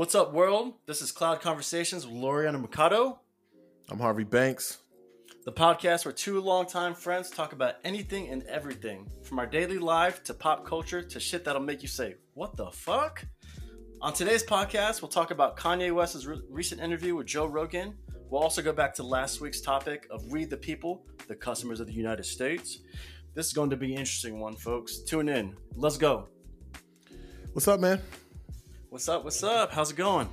What's up, world? This is Cloud Conversations with Loriana Mikado, I'm Harvey Banks. the podcast where two longtime friends talk about anything and everything, from our daily life to pop culture to shit that'll make you say, What the fuck? On today's podcast, we'll talk about Kanye West's re- recent interview with Joe Rogan. We'll also go back to last week's topic of We the People, the customers of the United States. This is going to be an interesting one, folks. Tune in. Let's go. What's up, man? What's up? What's up? How's it going?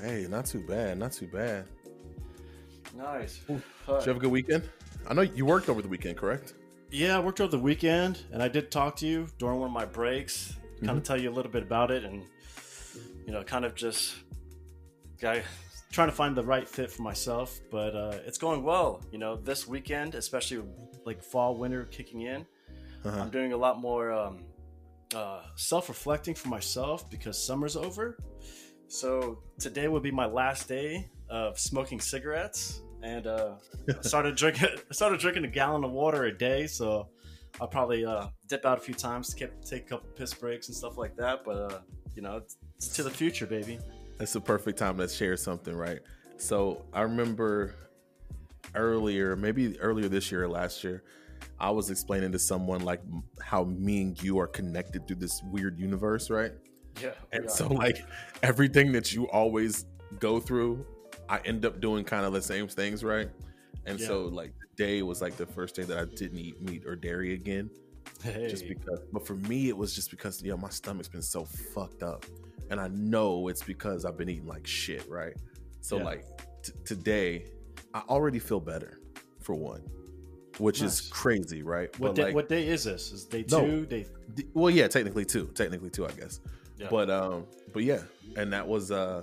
Hey, not too bad. Not too bad. Nice. Did you have a good weekend? I know you worked over the weekend, correct? Yeah, I worked over the weekend, and I did talk to you during one of my breaks. Kind Mhm. of tell you a little bit about it, and you know, kind of just guy trying to find the right fit for myself. But uh, it's going well. You know, this weekend, especially like fall, winter kicking in, Uh-huh. I'm doing a lot more um, uh, self-reflecting for myself because summer's over. So today will be my last day of smoking cigarettes, and uh, I started drinking. I started drinking a gallon of water a day, so I'll probably uh, dip out a few times to keep, take a couple piss breaks and stuff like that. But uh, you know, it's, it's to the future, baby. That's the perfect time to share something, right? So I remember earlier, maybe earlier this year or last year, I was explaining to someone like how me and you are connected through this weird universe, right? Yeah. Oh, and so like everything that you always go through, I end up doing kind of the same things, right? And so like today was like the first day that I didn't eat meat or dairy again. hey, just because but for me it was just because you know my stomach's been so fucked up and i know it's because i've been eating like shit right so Yeah. like t- today i already feel better for one which Nice. is crazy right what but day, like what day is this? Is day No. two? Day d- well yeah technically two technically two i guess yeah. but um but yeah and that was uh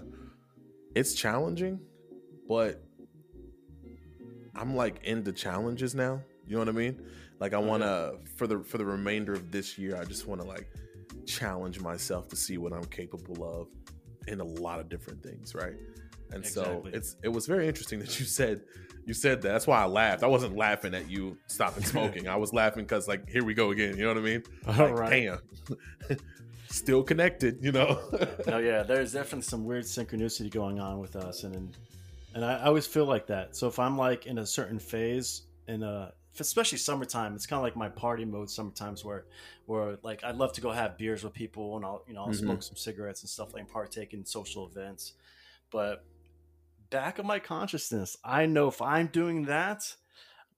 it's challenging but i'm like into challenges now you know what i mean like i want to for the for the remainder of this year i just want to like challenge myself to see what i'm capable of in a lot of different things right and so it's it was very interesting that you said you said that that's why i laughed i wasn't laughing at you stopping smoking i was laughing because like here we go again you know what i mean All like, right. damn still connected you know no, yeah, there's definitely some weird synchronicity going on with us, and and, and I, I always feel like that. So if I'm like in a certain phase, in a especially summertime, it's kind of like my party mode. Sometimes where where like I'd love to go have beers with people, and I'll you know I'll Mhm. smoke some cigarettes and stuff like and partake in social events. But back of my consciousness, I know if I'm doing that,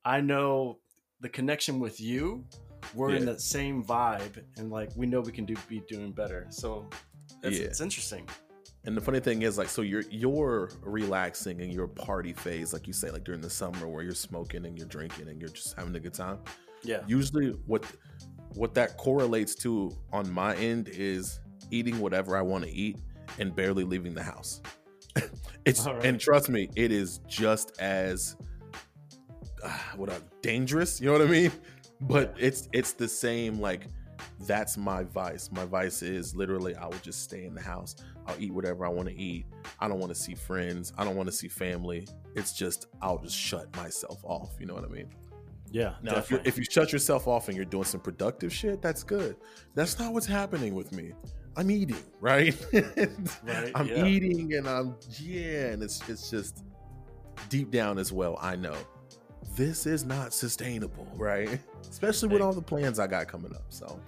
I know the connection with you. We're in that same vibe, and like we know we can do be doing better. So it's, Yeah. it's interesting. And the funny thing is, like, so you're you're relaxing in your party phase, like you say, like during the summer where you're smoking and you're drinking and you're just having a good time. Yeah. Usually, what what that correlates to on my end is eating whatever I want to eat and barely leaving the house. it's right. and trust me, it is just as uh, what a dangerous. You know what I mean? But it's it's the same. Like that's my vice. My vice is literally I will just stay in the house. I'll eat whatever I want to eat. I don't want to see friends. I don't want to see family. It's just I'll just shut myself off. You know what I mean? Yeah. Now, if you if you shut yourself off and you're doing some productive shit, that's good. That's not what's happening with me. I'm eating, right? Right, I'm yeah. eating, and I'm yeah, and it's it's just deep down as well. I know this is not sustainable, right? Especially with all the plans I got coming up. So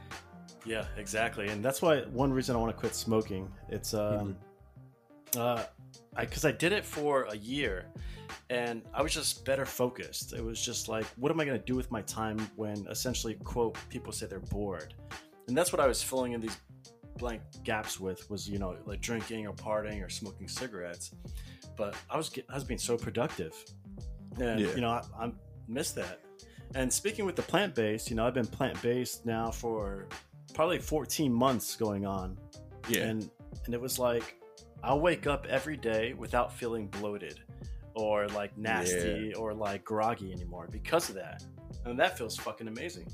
yeah, exactly. And that's why one reason I want to quit smoking. It's um, Mm-hmm. uh, I because I did it for a year, and I was just better focused. It was just like, what am I going to do with my time when essentially, quote, people say they're bored, and that's what I was filling in these blank gaps with was you know like drinking or partying or smoking cigarettes. But I was I was being so productive, and Yeah. you know I, I missed that. And speaking with the plant based, you know I've been plant based now for probably 14 months going on yeah, and and it was like I'll wake up every day without feeling bloated or like nasty or like groggy anymore because of that. And that feels fucking amazing.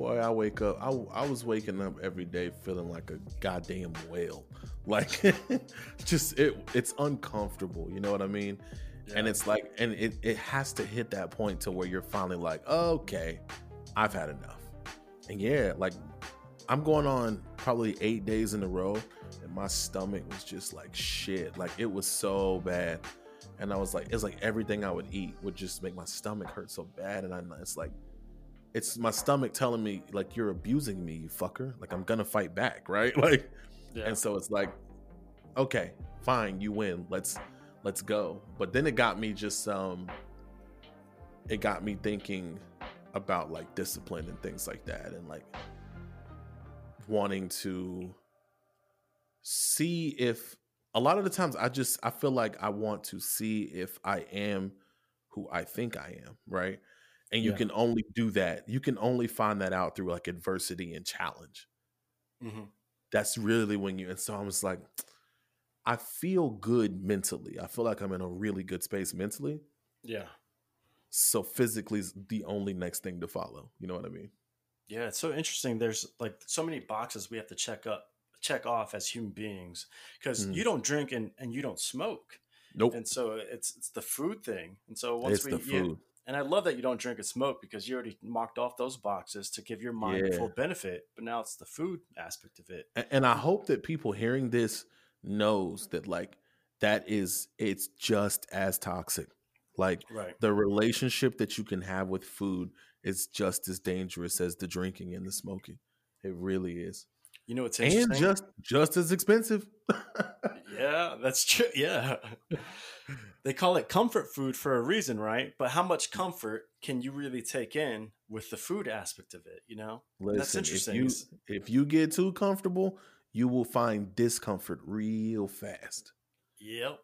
Boy, I wake up. I I was waking up every day feeling like a goddamn whale. Like just it it's uncomfortable. You know what I mean? and it's like and it, it has to hit that point to where you're finally like okay i've had enough and yeah like i'm going on probably eight days in a row, and my stomach was just like shit. Like it was so bad, and I was like, it's like everything I would eat would just make my stomach hurt so bad, and I it's like. It's my stomach telling me like you're abusing me, you fucker. Like I'm gonna fight back, right? Like, Yeah. and so it's like, okay, fine, you win. Let's let's go. But then it got me just um it got me thinking about like discipline and things like that and like wanting to see if a lot of the times I just I feel like I want to see if I am who I think I am, right? And you Yeah. can only do that. You can only find that out through like adversity and challenge hmm that's really when you and so I was like, I feel good mentally. I feel like I'm in a really good space mentally. Yeah. So physically is the only next thing to follow. You know what I mean? Yeah, it's so interesting. There's like so many boxes we have to check up, check off as human beings because Mhm. you don't drink and, and you don't smoke, Nope. and so it's it's the food thing. And so once it's we the food. And I love that you don't drink and smoke because you already mocked off those boxes to give your mind Yeah. full benefit. But now it's the food aspect of it. And I hope that people hearing this knows that like that is it's just as toxic. Like Right. the relationship that you can have with food is just as dangerous as the drinking and the smoking. It really is. You know what's interesting? And just just as expensive. yeah, that's true. Yeah. They call it comfort food for a reason, right? But how much comfort can you really take in with the food aspect of it? You know, That's interesting. If you, if you get too comfortable, you will find discomfort real fast. Yep.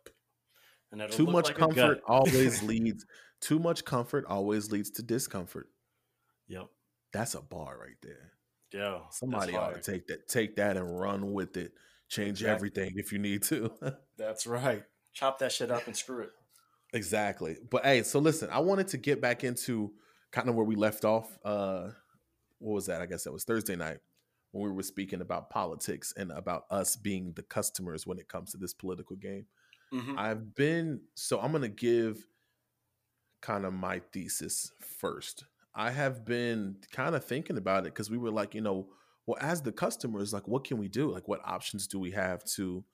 And Too much like comfort always leads. Too much comfort always leads to discomfort. Yep. That's a bar right there. Yeah. Somebody ought to take that, take that, and run with it. Change Exactly. everything if you need to. That's right. Chop that shit up and screw it. exactly. But hey, so listen, I wanted to get back into kind of where we left off. Uh, what was that? I guess that was Thursday night when we were speaking about politics and about us being the customers when it comes to this political game. Mhm. I've been so I'm gonna give kind of my thesis first. I have been kind of thinking about it because we were like, you know, well, as the customers, like, what can we do? Like, what options do we have to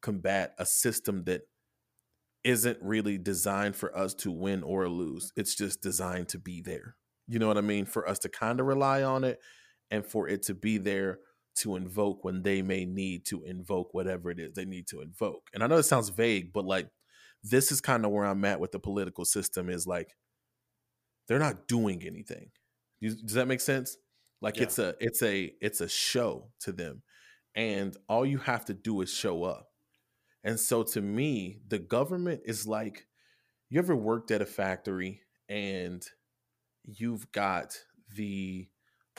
combat a system that isn't really designed for us to win or lose? It's just designed to be there. You know what I mean? For us to kind of rely on it and for it to be there to invoke when they may need to invoke whatever it is they need to invoke. And I know it sounds vague, but like this is kind of where I'm at with the political system is like they're not doing anything. Does that make sense? Like Yeah. it's a it's a it's a show to them. And all you have to do is show up. And so to me, the government is like you ever worked at a factory and you've got the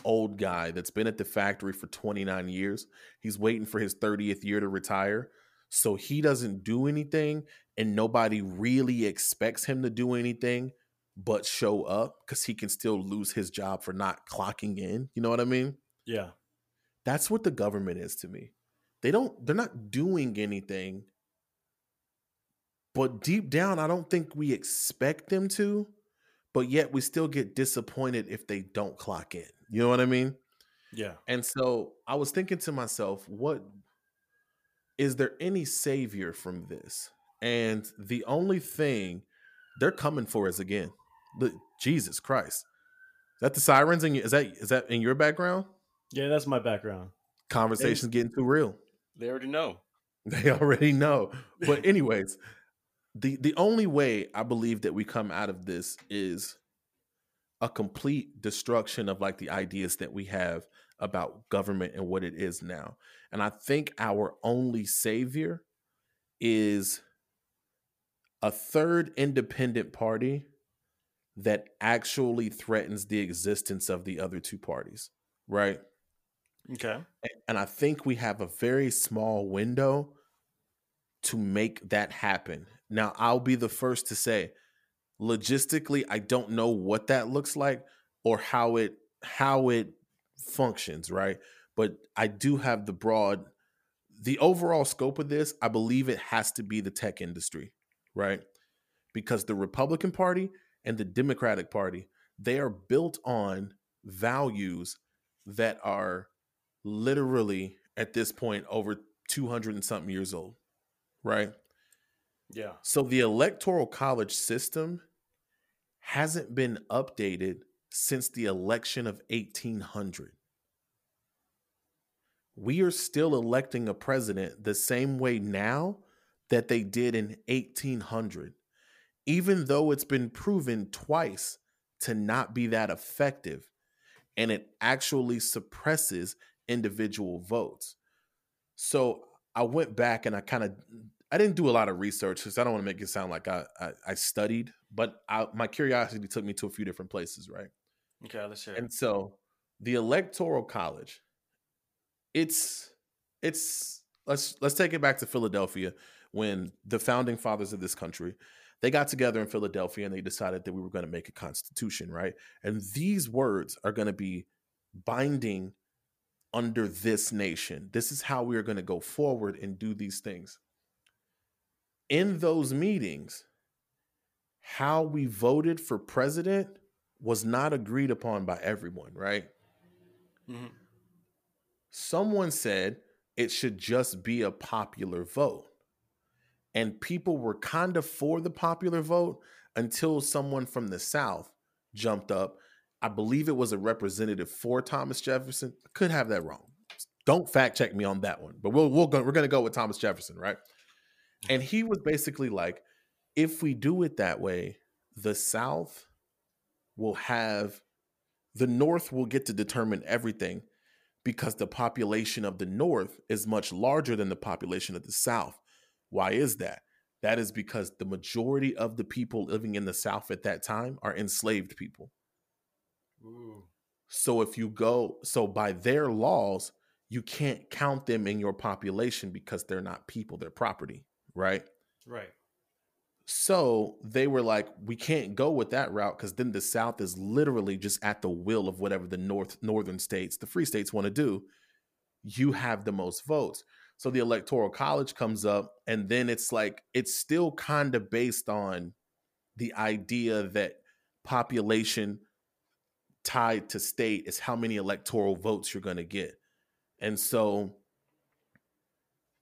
old guy that's been at the factory for 29 years. He's waiting for his 30th year to retire. So he doesn't do anything and nobody really expects him to do anything but show up because he can still lose his job for not clocking in. You know what I mean? Yeah. That's what the government is to me. They don't they're not doing anything. But deep down, I don't think we expect them to, but yet we still get disappointed if they don't clock in. You know what I mean? Yeah. And so I was thinking to myself, what is there any savior from this? And the only thing they're coming for us again, the, Jesus Christ. Is that the sirens in you? Is that is that in your background? Yeah, that's my background. Conversation's getting too real. They already know. They already know. But anyways, the the only way I believe that we come out of this is a complete destruction of like the ideas that we have about government and what it is now. And I think our only savior is a third independent party that actually threatens the existence of the other two parties, right? Okay. And I think we have a very small window to make that happen. Now, I'll be the first to say, logistically, I don't know what that looks like or how it how it functions, right? But I do have the broad the overall scope of this, I believe it has to be the tech industry, right? Because the Republican Party and the Democratic Party, they are built on values that are literally at this point over 200 and something years old, right? Yeah. So the electoral college system hasn't been updated since the election of 1800. We are still electing a president the same way now that they did in 1800, even though it's been proven twice to not be that effective and it actually suppresses individual votes. So I went back and I kind of I didn't do a lot of research because I don't want to make it sound like I I, I studied, but I, my curiosity took me to a few different places, right? Okay, let's hear. It. And so the electoral college, it's it's let's let's take it back to Philadelphia when the founding fathers of this country they got together in Philadelphia and they decided that we were going to make a constitution, right? And these words are going to be binding under this nation. This is how we are going to go forward and do these things. In those meetings, how we voted for president was not agreed upon by everyone, right? Mm-hmm. Someone said it should just be a popular vote and people were kind of for the popular vote until someone from the South jumped up. I believe it was a representative for Thomas Jefferson. I could have that wrong. Don't fact check me on that one, but we'll, we'll go, we're going to go with Thomas Jefferson, right? And he was basically like, if we do it that way, the South will have the North will get to determine everything because the population of the North is much larger than the population of the South. Why is that? That is because the majority of the people living in the South at that time are enslaved people. Ooh. So if you go, so by their laws, you can't count them in your population because they're not people, they're property, right? Right. So they were like, we can't go with that route because then the South is literally just at the will of whatever the North northern states, the free states want to do. You have the most votes. So the electoral college comes up, and then it's like it's still kind of based on the idea that population tied to state is how many electoral votes you're going to get. And so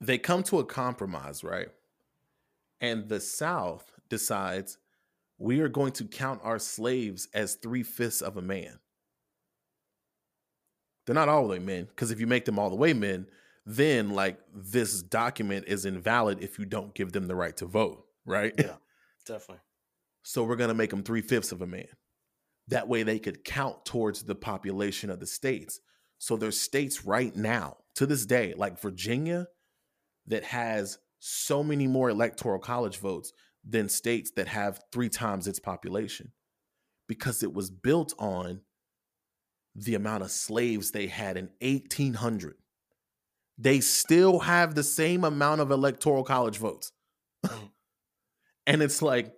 they come to a compromise, right? And the South decides we are going to count our slaves as three fifths of a man. They're not all the way men, because if you make them all the way men, then like this document is invalid if you don't give them the right to vote, right? Yeah, definitely. So we're gonna make them three fifths of a man. That way they could count towards the population of the states. So there's states right now to this day, like Virginia, that has so many more electoral college votes than states that have three times its population because it was built on the amount of slaves they had in 1800 they still have the same amount of electoral college votes. Mm. and it's like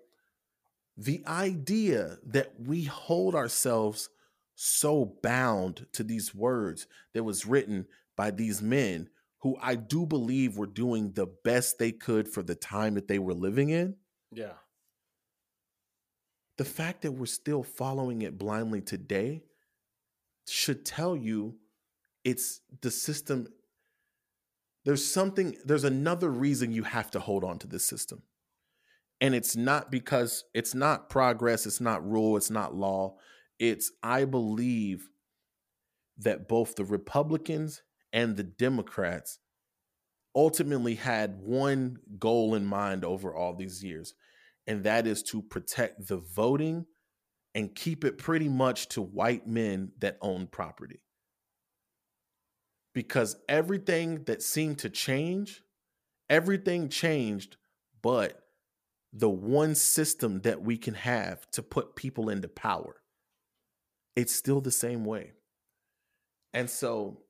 the idea that we hold ourselves so bound to these words that was written by these men who I do believe were doing the best they could for the time that they were living in. Yeah. The fact that we're still following it blindly today should tell you it's the system there's something there's another reason you have to hold on to this system and it's not because it's not progress it's not rule it's not law. It's i believe that both the republicans and the democrats ultimately had one goal in mind over all these years and that is to protect the voting and keep it pretty much to white men that own property. Because everything that seemed to change, everything changed, but the one system that we can have to put people into power, it's still the same way. And so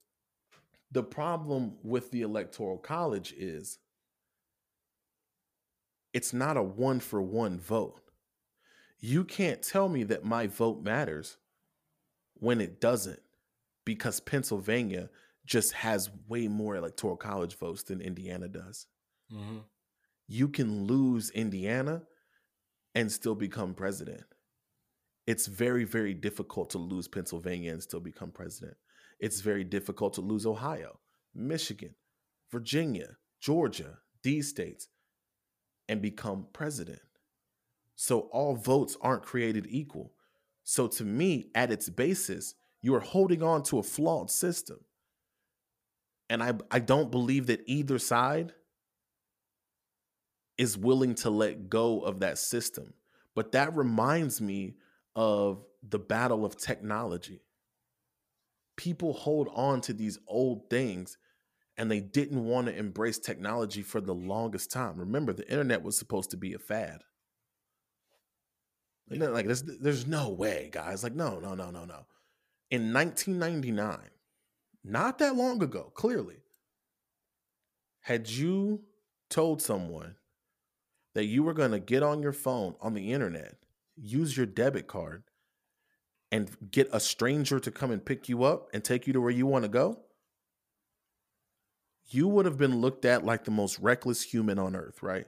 the problem with the electoral college is it's not a one for one vote. You can't tell me that my vote matters when it doesn't because Pennsylvania just has way more electoral college votes than Indiana does. Mm-hmm. You can lose Indiana and still become president. It's very, very difficult to lose Pennsylvania and still become president. It's very difficult to lose Ohio Michigan, Virginia, Georgia, these states, and become president. So all votes aren't created equal. So to me, at its basis, you are holding on to a flawed system. And I, I don't believe that either side is willing to let go of that system. But that reminds me of the battle of technology. People hold on to these old things and they didn't want to embrace technology for the longest time. Remember, the internet was supposed to be a fad. Like there's, there's no way, guys. Like, no, no, no, no, no. In 1999, not that long ago, clearly, had you told someone that you were going to get on your phone on the internet, use your debit card, and get a stranger to come and pick you up and take you to where you want to go, you would have been looked at like the most reckless human on earth, right?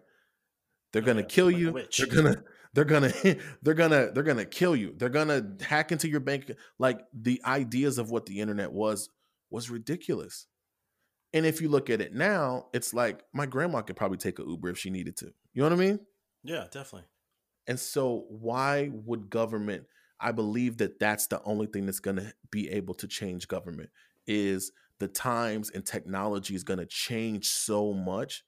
They're oh, gonna yeah, kill you. They're gonna they're gonna they're gonna they're gonna kill you. They're gonna hack into your bank. Like the ideas of what the internet was was ridiculous. And if you look at it now, it's like my grandma could probably take a Uber if she needed to. You know what I mean? Yeah, definitely. And so, why would government? I believe that that's the only thing that's going to be able to change government is the times and technology is going to change so much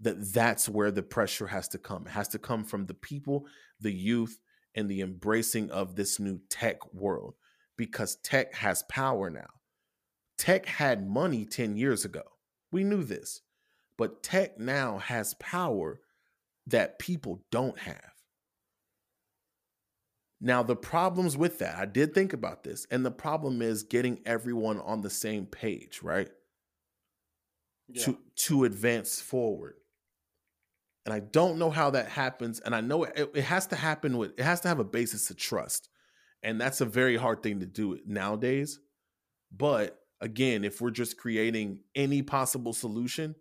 that that's where the pressure has to come. It has to come from the people, the youth, and the embracing of this new tech world because tech has power now. Tech had money 10 years ago. We knew this. But tech now has power that people don't have. Now, the problems with that, I did think about this, and the problem is getting everyone on the same page, right? Yeah. To to advance forward. And I don't know how that happens. And I know it, it has to happen with it has to have a basis of trust. And that's a very hard thing to do nowadays. But again, if we're just creating any possible solution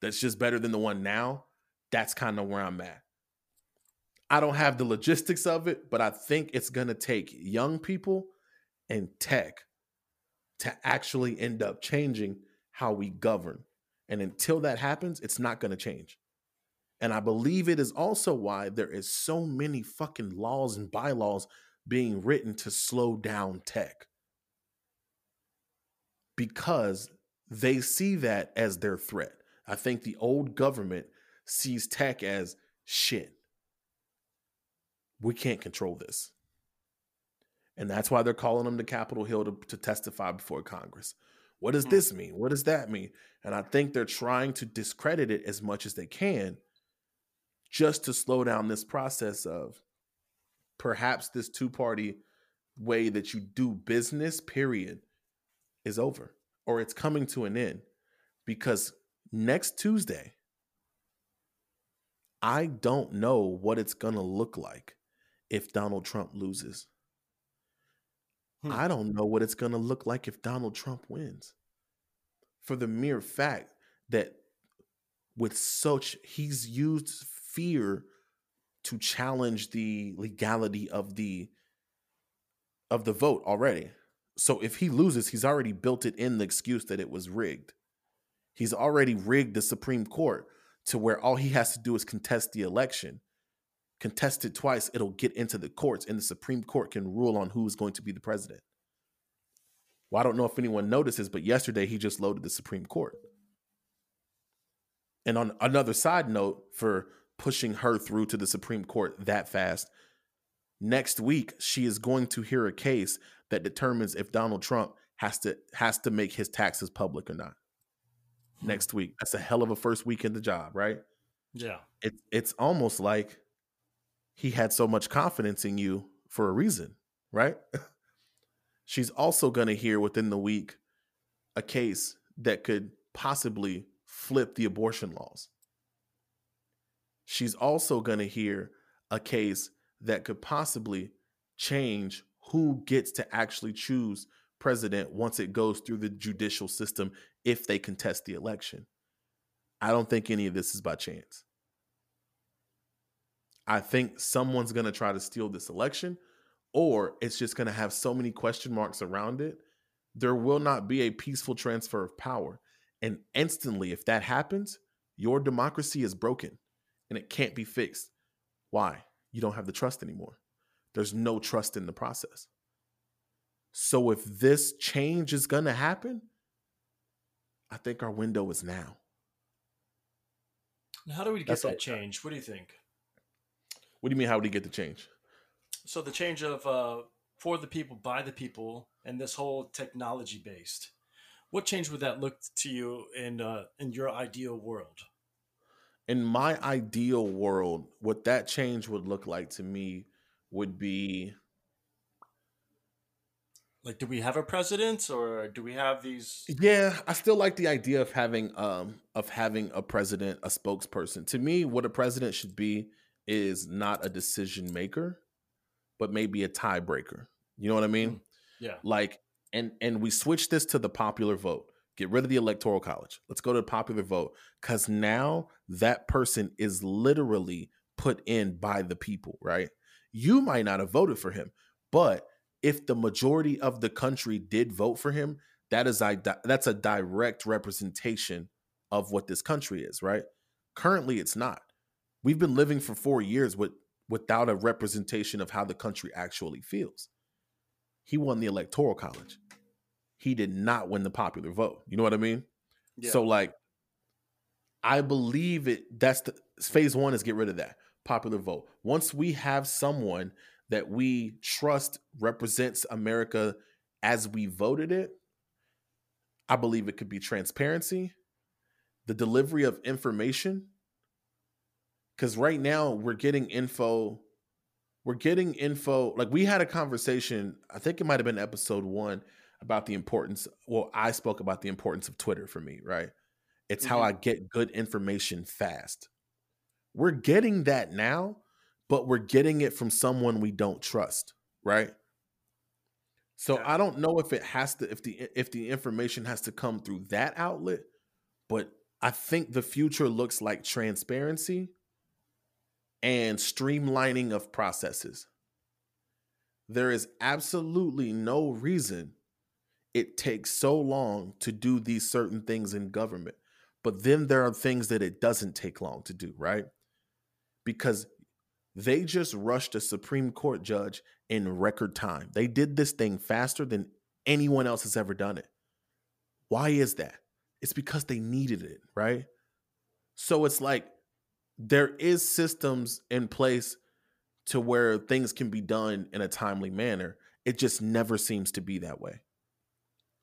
that's just better than the one now, that's kind of where I'm at. I don't have the logistics of it, but I think it's going to take young people and tech to actually end up changing how we govern. And until that happens, it's not going to change. And I believe it is also why there is so many fucking laws and bylaws being written to slow down tech. Because they see that as their threat. I think the old government sees tech as shit. We can't control this. And that's why they're calling them to Capitol Hill to, to testify before Congress. What does hmm. this mean? What does that mean? And I think they're trying to discredit it as much as they can just to slow down this process of perhaps this two party way that you do business, period, is over or it's coming to an end. Because next Tuesday, I don't know what it's going to look like if Donald Trump loses. Hmm. I don't know what it's going to look like if Donald Trump wins. For the mere fact that with such, he's used fear to challenge the legality of the of the vote already. So if he loses, he's already built it in the excuse that it was rigged. He's already rigged the Supreme Court to where all he has to do is contest the election. Contest it twice, it'll get into the courts, and the Supreme Court can rule on who is going to be the president. Well, I don't know if anyone notices, but yesterday he just loaded the Supreme Court. And on another side note, for pushing her through to the Supreme Court that fast. Next week, she is going to hear a case that determines if Donald Trump has to has to make his taxes public or not. Hmm. Next week. That's a hell of a first week in the job, right? Yeah. It, it's almost like he had so much confidence in you for a reason, right? She's also going to hear within the week a case that could possibly flip the abortion laws she's also going to hear a case that could possibly change who gets to actually choose president once it goes through the judicial system if they contest the election. I don't think any of this is by chance. I think someone's going to try to steal this election, or it's just going to have so many question marks around it there will not be a peaceful transfer of power. And instantly, if that happens, your democracy is broken and it can't be fixed. Why? You don't have the trust anymore. There's no trust in the process. So if this change is going to happen, I think our window is now. How do we get That's that change? What do you think? What do you mean? How do we get the change? So the change of uh, for the people, by the people, and this whole technology based. What change would that look to you in uh, in your ideal world? In my ideal world, what that change would look like to me would be like do we have a president or do we have these yeah i still like the idea of having um of having a president a spokesperson. To me what a president should be is not a decision maker but maybe a tiebreaker. You know what i mean? Mm, yeah. Like and and we switch this to the popular vote get rid of the electoral college let's go to the popular vote because now that person is literally put in by the people right you might not have voted for him but if the majority of the country did vote for him, that is I that's a direct representation of what this country is, right? Currently, it's not. We've been living for four years with without a representation of how the country actually feels. He won the electoral college. He did not win the popular vote. You know what I mean? Yeah. So like I believe it that's the phase 1 is get rid of that popular vote. Once we have someone that we trust represents America as we voted it, I believe it could be transparency, the delivery of information. Because right now we're getting info, we're getting info. Like we had a conversation, I think it might have been episode one about the importance. Well, I spoke about the importance of Twitter for me, right? It's mm-hmm. how I get good information fast. We're getting that now, but we're getting it from someone we don't trust, right? So yeah. I don't know if it has to if the if the information has to come through that outlet, but I think the future looks like transparency and streamlining of processes. There is absolutely no reason it takes so long to do these certain things in government. But then there are things that it doesn't take long to do, right? Because they just rushed a Supreme Court judge in record time. They did this thing faster than anyone else has ever done it. Why is that? It's because they needed it, right? So it's like there is systems in place to where things can be done in a timely manner. It just never seems to be that way.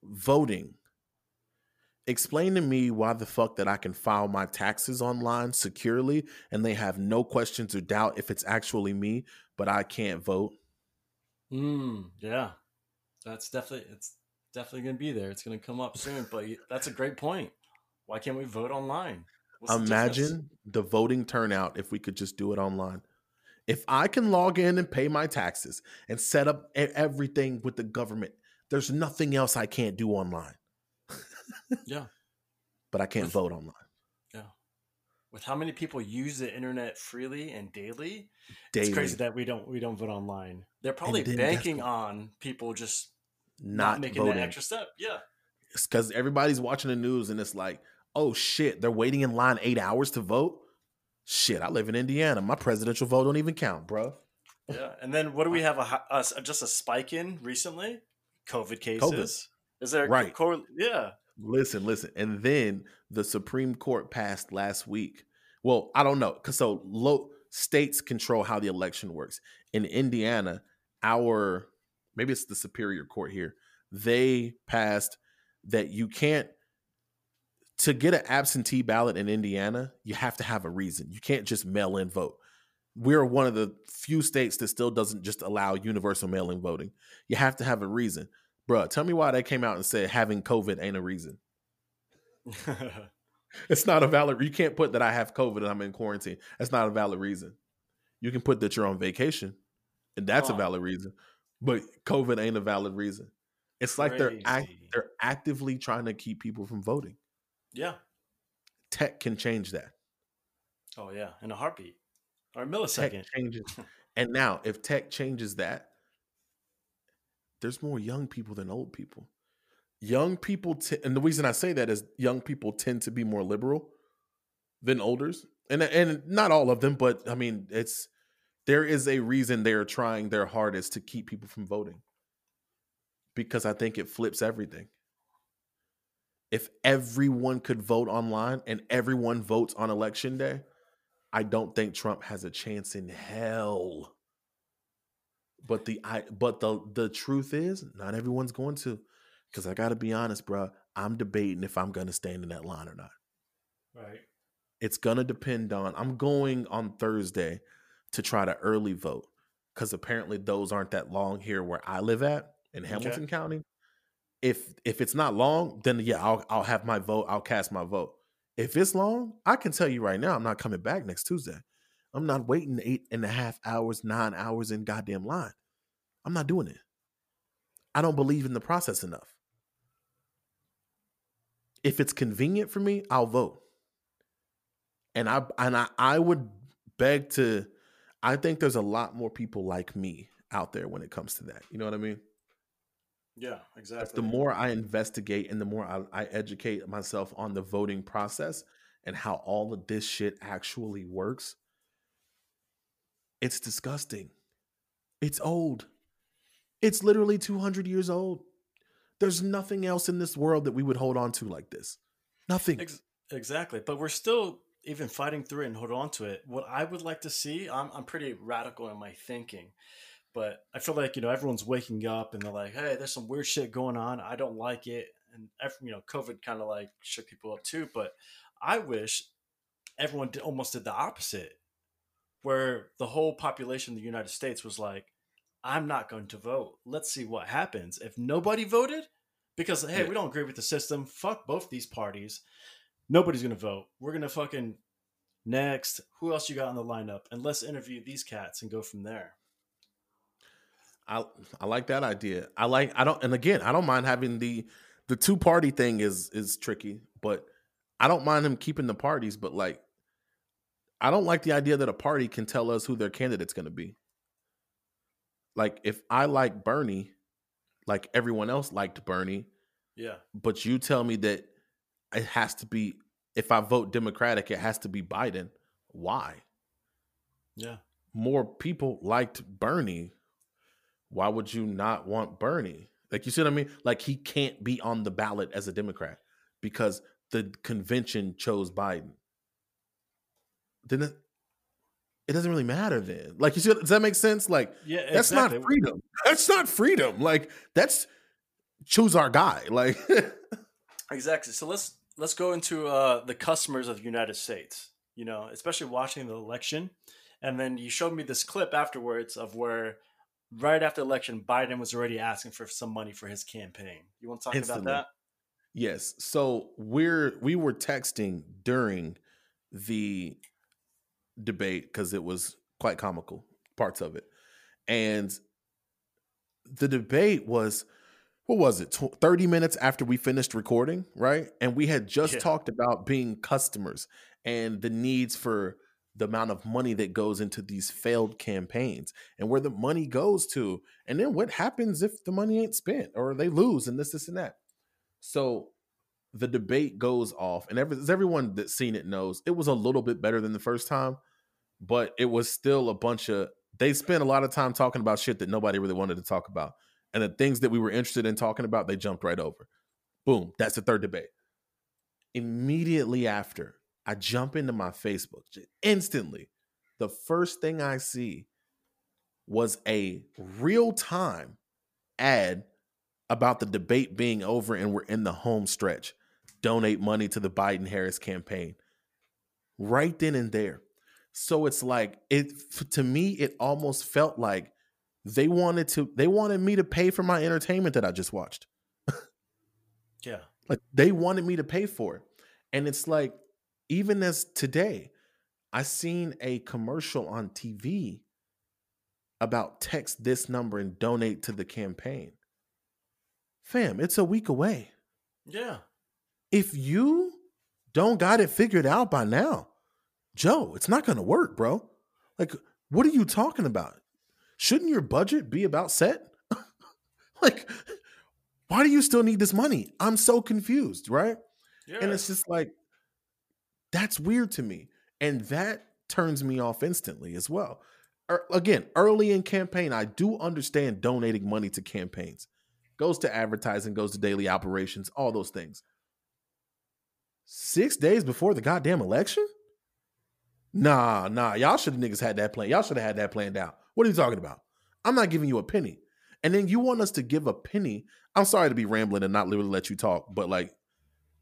Voting explain to me why the fuck that I can file my taxes online securely and they have no questions or doubt if it's actually me, but I can't vote. Hmm. yeah. That's definitely it's definitely going to be there. It's going to come up soon, but that's a great point. Why can't we vote online? What's Imagine the, the voting turnout if we could just do it online. If I can log in and pay my taxes and set up everything with the government, there's nothing else I can't do online yeah. But I can't vote online. Yeah. With how many people use the internet freely and daily, daily. it's crazy that we don't we don't vote online. They're probably banking on people just not, not making voting. that extra step. Yeah. It's because everybody's watching the news and it's like, oh shit, they're waiting in line eight hours to vote. Shit, I live in Indiana. My presidential vote don't even count, bro. Yeah, and then what do we have a, a just a spike in recently? COVID cases. COVID. Is there right? Cor- yeah. Listen, listen. And then the Supreme Court passed last week. Well, I don't know. Cause so low states control how the election works. In Indiana, our maybe it's the Superior Court here. They passed that you can't to get an absentee ballot in Indiana, you have to have a reason. You can't just mail in vote. We're one of the few states that still doesn't just allow universal mail in voting. You have to have a reason. Bruh, tell me why they came out and said having COVID ain't a reason. it's not a valid. You can't put that I have COVID and I'm in quarantine. That's not a valid reason. You can put that you're on vacation, and that's oh. a valid reason. But COVID ain't a valid reason. It's like they're act, they're actively trying to keep people from voting. Yeah, tech can change that. Oh yeah, in a heartbeat or millisecond. Changes. and now, if tech changes that, there's more young people than old people. young people t- and the reason I say that is young people tend to be more liberal than olders. And and not all of them, but I mean, it's there is a reason they're trying their hardest to keep people from voting. Because I think it flips everything. If everyone could vote online and everyone votes on election day, I don't think Trump has a chance in hell. But the I but the the truth is, not everyone's going to. Because I got to be honest, bro. I'm debating if I'm going to stand in that line or not. Right. It's going to depend on. I'm going on Thursday to try to early vote because apparently those aren't that long here where I live at in Hamilton okay. County. If if it's not long, then yeah, I'll I'll have my vote. I'll cast my vote. If it's long, I can tell you right now, I'm not coming back next Tuesday. I'm not waiting eight and a half hours, nine hours in goddamn line. I'm not doing it. I don't believe in the process enough. If it's convenient for me, I'll vote. And I and I, I would beg to I think there's a lot more people like me out there when it comes to that. You know what I mean? Yeah, exactly. The more I investigate and the more I, I educate myself on the voting process and how all of this shit actually works, it's disgusting. It's old. It's literally 200 years old. There's nothing else in this world that we would hold on to like this. Nothing. Ex- exactly. But we're still even fighting through it and hold on to it. What I would like to see, I'm, I'm pretty radical in my thinking, but I feel like, you know, everyone's waking up and they're like, hey, there's some weird shit going on. I don't like it. And, you know, COVID kind of like shook people up too. But I wish everyone did, almost did the opposite, where the whole population of the United States was like, I'm not going to vote. Let's see what happens. If nobody voted, because hey, yeah. we don't agree with the system, fuck both these parties. Nobody's gonna vote. We're gonna fucking next. Who else you got on the lineup? And let's interview these cats and go from there. I I like that idea. I like I don't and again I don't mind having the the two party thing is is tricky, but I don't mind him keeping the parties, but like I don't like the idea that a party can tell us who their candidate's going to be. Like if I like Bernie, like everyone else liked Bernie, yeah. But you tell me that it has to be if I vote Democratic, it has to be Biden. Why? Yeah. More people liked Bernie. Why would you not want Bernie? Like you see what I mean? Like he can't be on the ballot as a Democrat because the convention chose Biden. Then it, it doesn't really matter then. Like you see, does that make sense? Like, yeah, that's exactly. not freedom. That's not freedom. Like that's choose our guy. Like exactly. So let's let's go into uh, the customers of the United States. You know, especially watching the election, and then you showed me this clip afterwards of where right after election, Biden was already asking for some money for his campaign. You want to talk Instantly. about that? Yes. So we're we were texting during the debate because it was quite comical parts of it, and the debate was what was it 30 minutes after we finished recording right and we had just yeah. talked about being customers and the needs for the amount of money that goes into these failed campaigns and where the money goes to and then what happens if the money ain't spent or they lose and this this and that so the debate goes off and every, everyone that's seen it knows it was a little bit better than the first time but it was still a bunch of they spent a lot of time talking about shit that nobody really wanted to talk about and the things that we were interested in talking about, they jumped right over. Boom, that's the third debate. Immediately after, I jump into my Facebook. Instantly, the first thing I see was a real time ad about the debate being over and we're in the home stretch. Donate money to the Biden Harris campaign. Right then and there. So it's like it to me it almost felt like they wanted to they wanted me to pay for my entertainment that I just watched. yeah. Like they wanted me to pay for it. And it's like even as today, I seen a commercial on TV about text this number and donate to the campaign. Fam, it's a week away. Yeah. If you don't got it figured out by now, Joe, it's not going to work, bro. Like, what are you talking about? shouldn't your budget be about set? like, why do you still need this money? I'm so confused, right? Yeah. And it's just like, that's weird to me. And that turns me off instantly as well. Er, again, early in campaign, I do understand donating money to campaigns. Goes to advertising, goes to daily operations, all those things. Six days before the goddamn election? Nah, nah. Y'all should have niggas had that plan. Y'all should have had that planned out. What are you talking about? I'm not giving you a penny. And then you want us to give a penny. I'm sorry to be rambling and not literally let you talk, but like,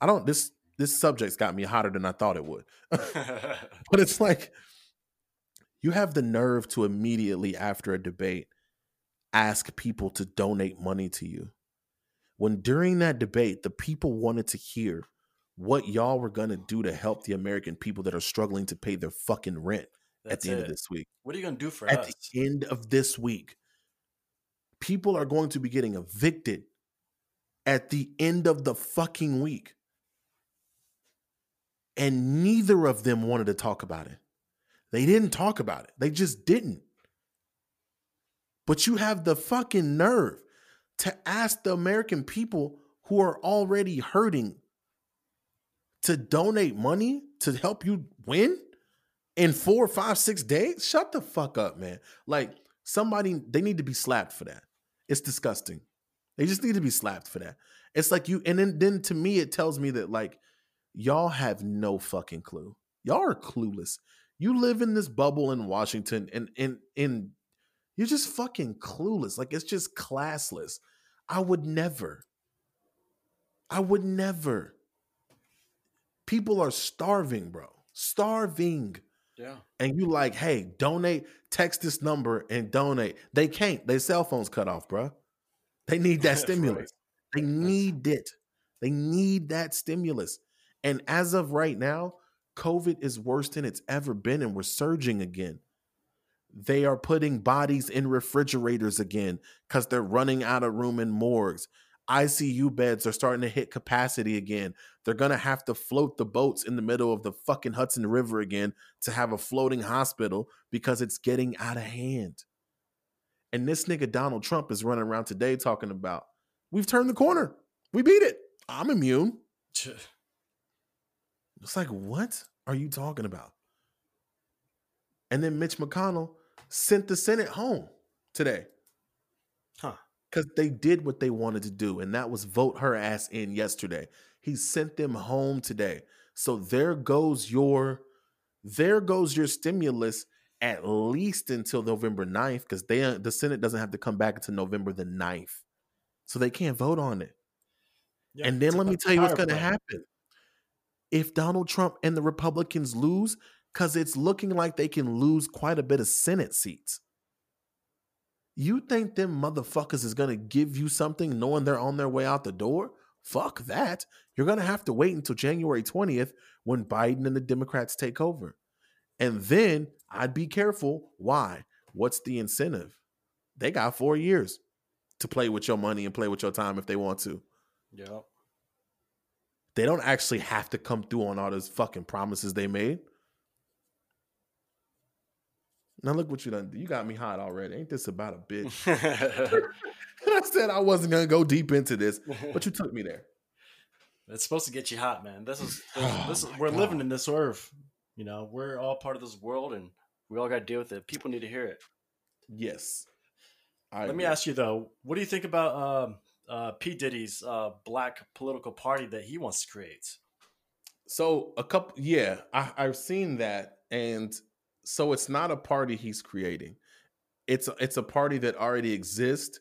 I don't this this subject's got me hotter than I thought it would. but it's like you have the nerve to immediately after a debate ask people to donate money to you. When during that debate, the people wanted to hear what y'all were going to do to help the American people that are struggling to pay their fucking rent That's at the end of this week. What are you gonna do for At us? At the end of this week, people are going to be getting evicted at the end of the fucking week. And neither of them wanted to talk about it. They didn't talk about it. They just didn't. But you have the fucking nerve to ask the American people who are already hurting to donate money to help you win in four, five, six days? Shut the fuck up, man. Like somebody, they need to be slapped for that. It's disgusting. They just need to be slapped for that. It's like you, and then, then to me, it tells me that like y'all have no fucking clue. Y'all are clueless. You live in this bubble in Washington, and and and you're just fucking clueless. Like it's just classless. I would never. I would never. People are starving, bro. Starving. Yeah. And you like, hey, donate, text this number and donate. They can't. Their cell phones cut off, bro. They need that Right. stimulus. They need it. They need that stimulus. And as of right now, COVID is worse than it's ever been, and we're surging again. They are putting bodies in refrigerators again because they're running out of room in morgues. ICU beds are starting to hit capacity again. They're going to have to float the boats in the middle of the fucking Hudson River again to have a floating hospital because it's getting out of hand. And this nigga Donald Trump is running around today talking about we've turned the corner. We beat it. I'm immune. It's like, what are you talking about? And then Mitch McConnell sent the Senate home today Huh. because they did what they wanted to do, and that was vote her ass in yesterday. He sent them home today. So there goes your there goes your stimulus at least until November 9th, because they uh, the Senate doesn't have to come back until November the 9th. So they can't vote on it. Yeah, and then let me tell you what's going to happen. If Donald Trump and the Republicans lose, because it's looking like they can lose quite a bit of Senate seats. You think them motherfuckers is going to give you something knowing they're on their way out the door? Fuck that. You're going to have to wait until January 20th when Biden and the Democrats take over. And then I'd be careful. Why? What's the incentive? They got four years to play with your money and play with your time if they want to. Yep. They don't actually have to come through on all those fucking promises they made. Now look what you done. You got me hot already. Ain't this about a bitch? I said I wasn't gonna go deep into this, but you took me there. it's supposed to get you hot, man. This is this, Oh this is we're living in this earth. You know, we're all part of this world, and we all got to deal with it. People need to hear it. Yes. I Let me ask you though, what do you think about um, uh, P Diddy's uh, black political party that he wants to create? So a couple, yeah, I, I've seen that, and so it's not a party he's creating. It's it's a party that already exists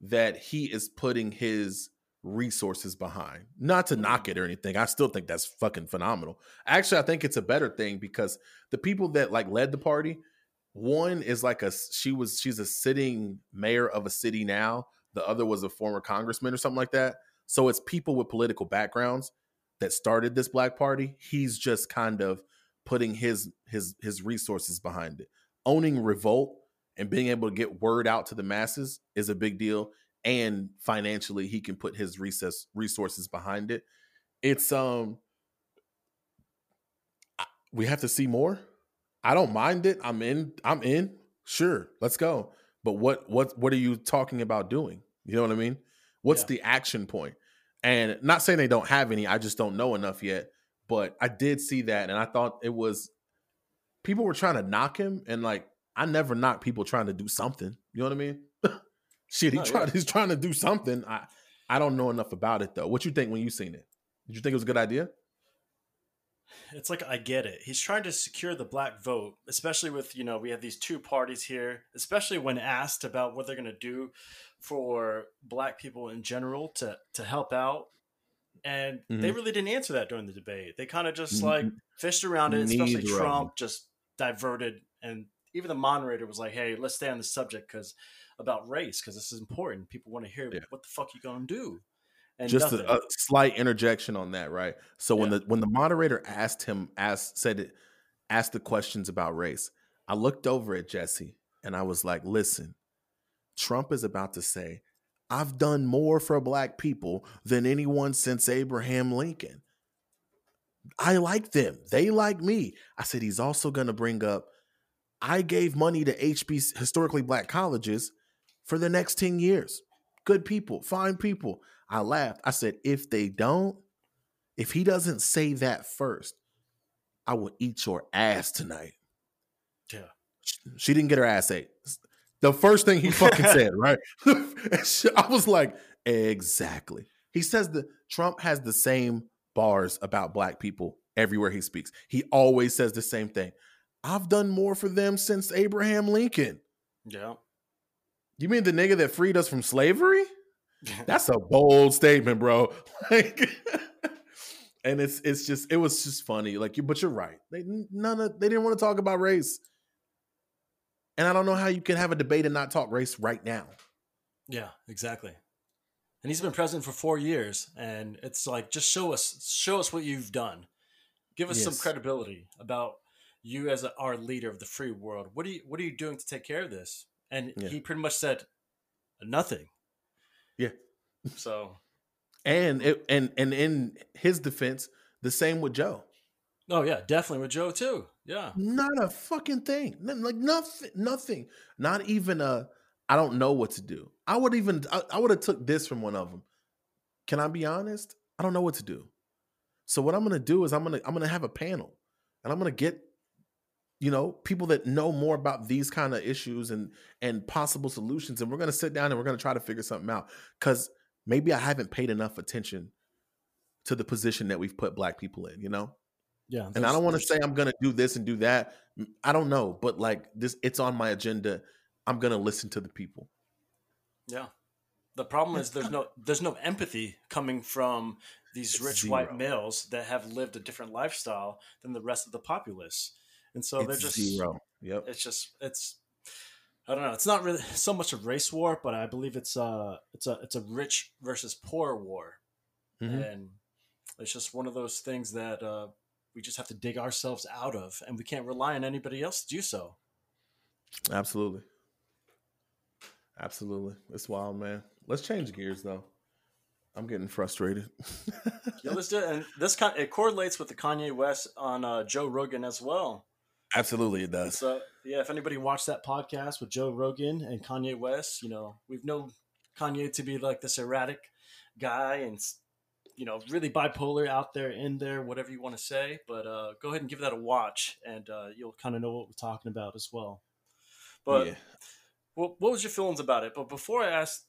that he is putting his resources behind. Not to knock it or anything, I still think that's fucking phenomenal. Actually, I think it's a better thing because the people that like led the party, one is like a she was she's a sitting mayor of a city now. The other was a former congressman or something like that. So it's people with political backgrounds that started this black party. He's just kind of putting his his his resources behind it. Owning revolt and being able to get word out to the masses is a big deal and financially he can put his recess resources behind it. It's um we have to see more? I don't mind it. I'm in i'm in. Sure let's go but what what what are you talking about doing you know what i mean What's Yeah. the action point? And not saying they don't have any, I just don't know enough yet. But I did see that, and I thought it was people were trying to knock him, and like I never knock people trying to do something. You know what I mean? Shit, he No, tried. yeah. He's trying to do something. I I don't know enough about it though. What you think when you seen it? Did you think it was a good idea? It's like I get it. He's trying to secure the black vote, especially with you know we have these two parties here. Especially when asked about what they're going to do for black people in general to to help out, and they Mhm. really didn't answer that during the debate. They kind of just like fished around it. Especially neither Trump just diverted, and even the moderator was like, "Hey, let's stay on the subject because about race because this is important. People want to hear Yeah. what the fuck you gonna do." And just a, a slight interjection on that, right? So when the when the moderator asked him, asked said it, asked the questions about race, I looked over at Jesse and I was like, "Listen, Trump is about to say, I've done more for black people than anyone since Abraham Lincoln. I like them. They like me." I said he's also going to bring up, "I gave money to HB historically black colleges for the next 10 years. Good people, fine people." I laughed. I said, if they don't, if he doesn't say that first, I will eat your ass tonight. yeah. She didn't get her ass ate. The first thing he fucking said, right? I was like, exactly. He says that Trump has the same bars about black people everywhere he speaks. He always says the same thing. I've done more for them since Abraham Lincoln. Yeah. You mean the nigga that freed us from slavery? That's a bold statement, bro. Like, and it's it's just it was just funny. Like you, but you're right. They none of they didn't want to talk about race, and I don't know how you can have a debate and not talk race right now. Yeah, exactly. And he's been president for four years, and it's like just show us, show us what you've done. Give us some credibility about you as a, our leader of the free world. What are you, what are you doing to take care of this? And Yeah. he pretty much said nothing. Yeah. So, And it and and in his defense, the same with Joe. oh yeah, definitely with Joe too. Yeah, Not a fucking thing. Like nothing. Nothing. Not even a. I don't know what to do. I would even. I, I would have took this from one of them. Can I be honest? I don't know what to do. So what I'm gonna do is I'm gonna I'm gonna have a panel, and I'm gonna get, you know, people that know more about these kind of issues and and possible solutions, and we're gonna sit down and we're gonna try to figure something out. Because maybe I haven't paid enough attention to the position that we've put black people in. You know yeah. and I don't want to say I'm gonna do this and do that. i don't know, but like this, it's on my agenda. I'm gonna listen to the people. Yeah. The problem is there's no there's no empathy coming from these rich white males that have lived a different lifestyle than the rest of the populace. And so they're just zero. Yep. it's just it's I don't know. It's not really so much a race war, but I believe it's a it's a it's a rich versus poor war. Mhm. And it's just one of those things that uh, we just have to dig ourselves out of and we can't rely on anybody else to do so. Absolutely. Absolutely. It's wild, man. Let's change gears though. I'm getting frustrated. Yeah, let's do it. And this kind it correlates with the Kanye West on uh, Joe Rogan as well. Absolutely, it does. So yeah, if anybody watched that podcast with Joe Rogan and Kanye West, you know we've known Kanye to be like this erratic guy and you know really bipolar out there, in there, whatever you want to say. But uh, go ahead and give that a watch, and uh, you'll kind of know what we're talking about as well. But yeah. what, what was your feelings about it? But before I ask,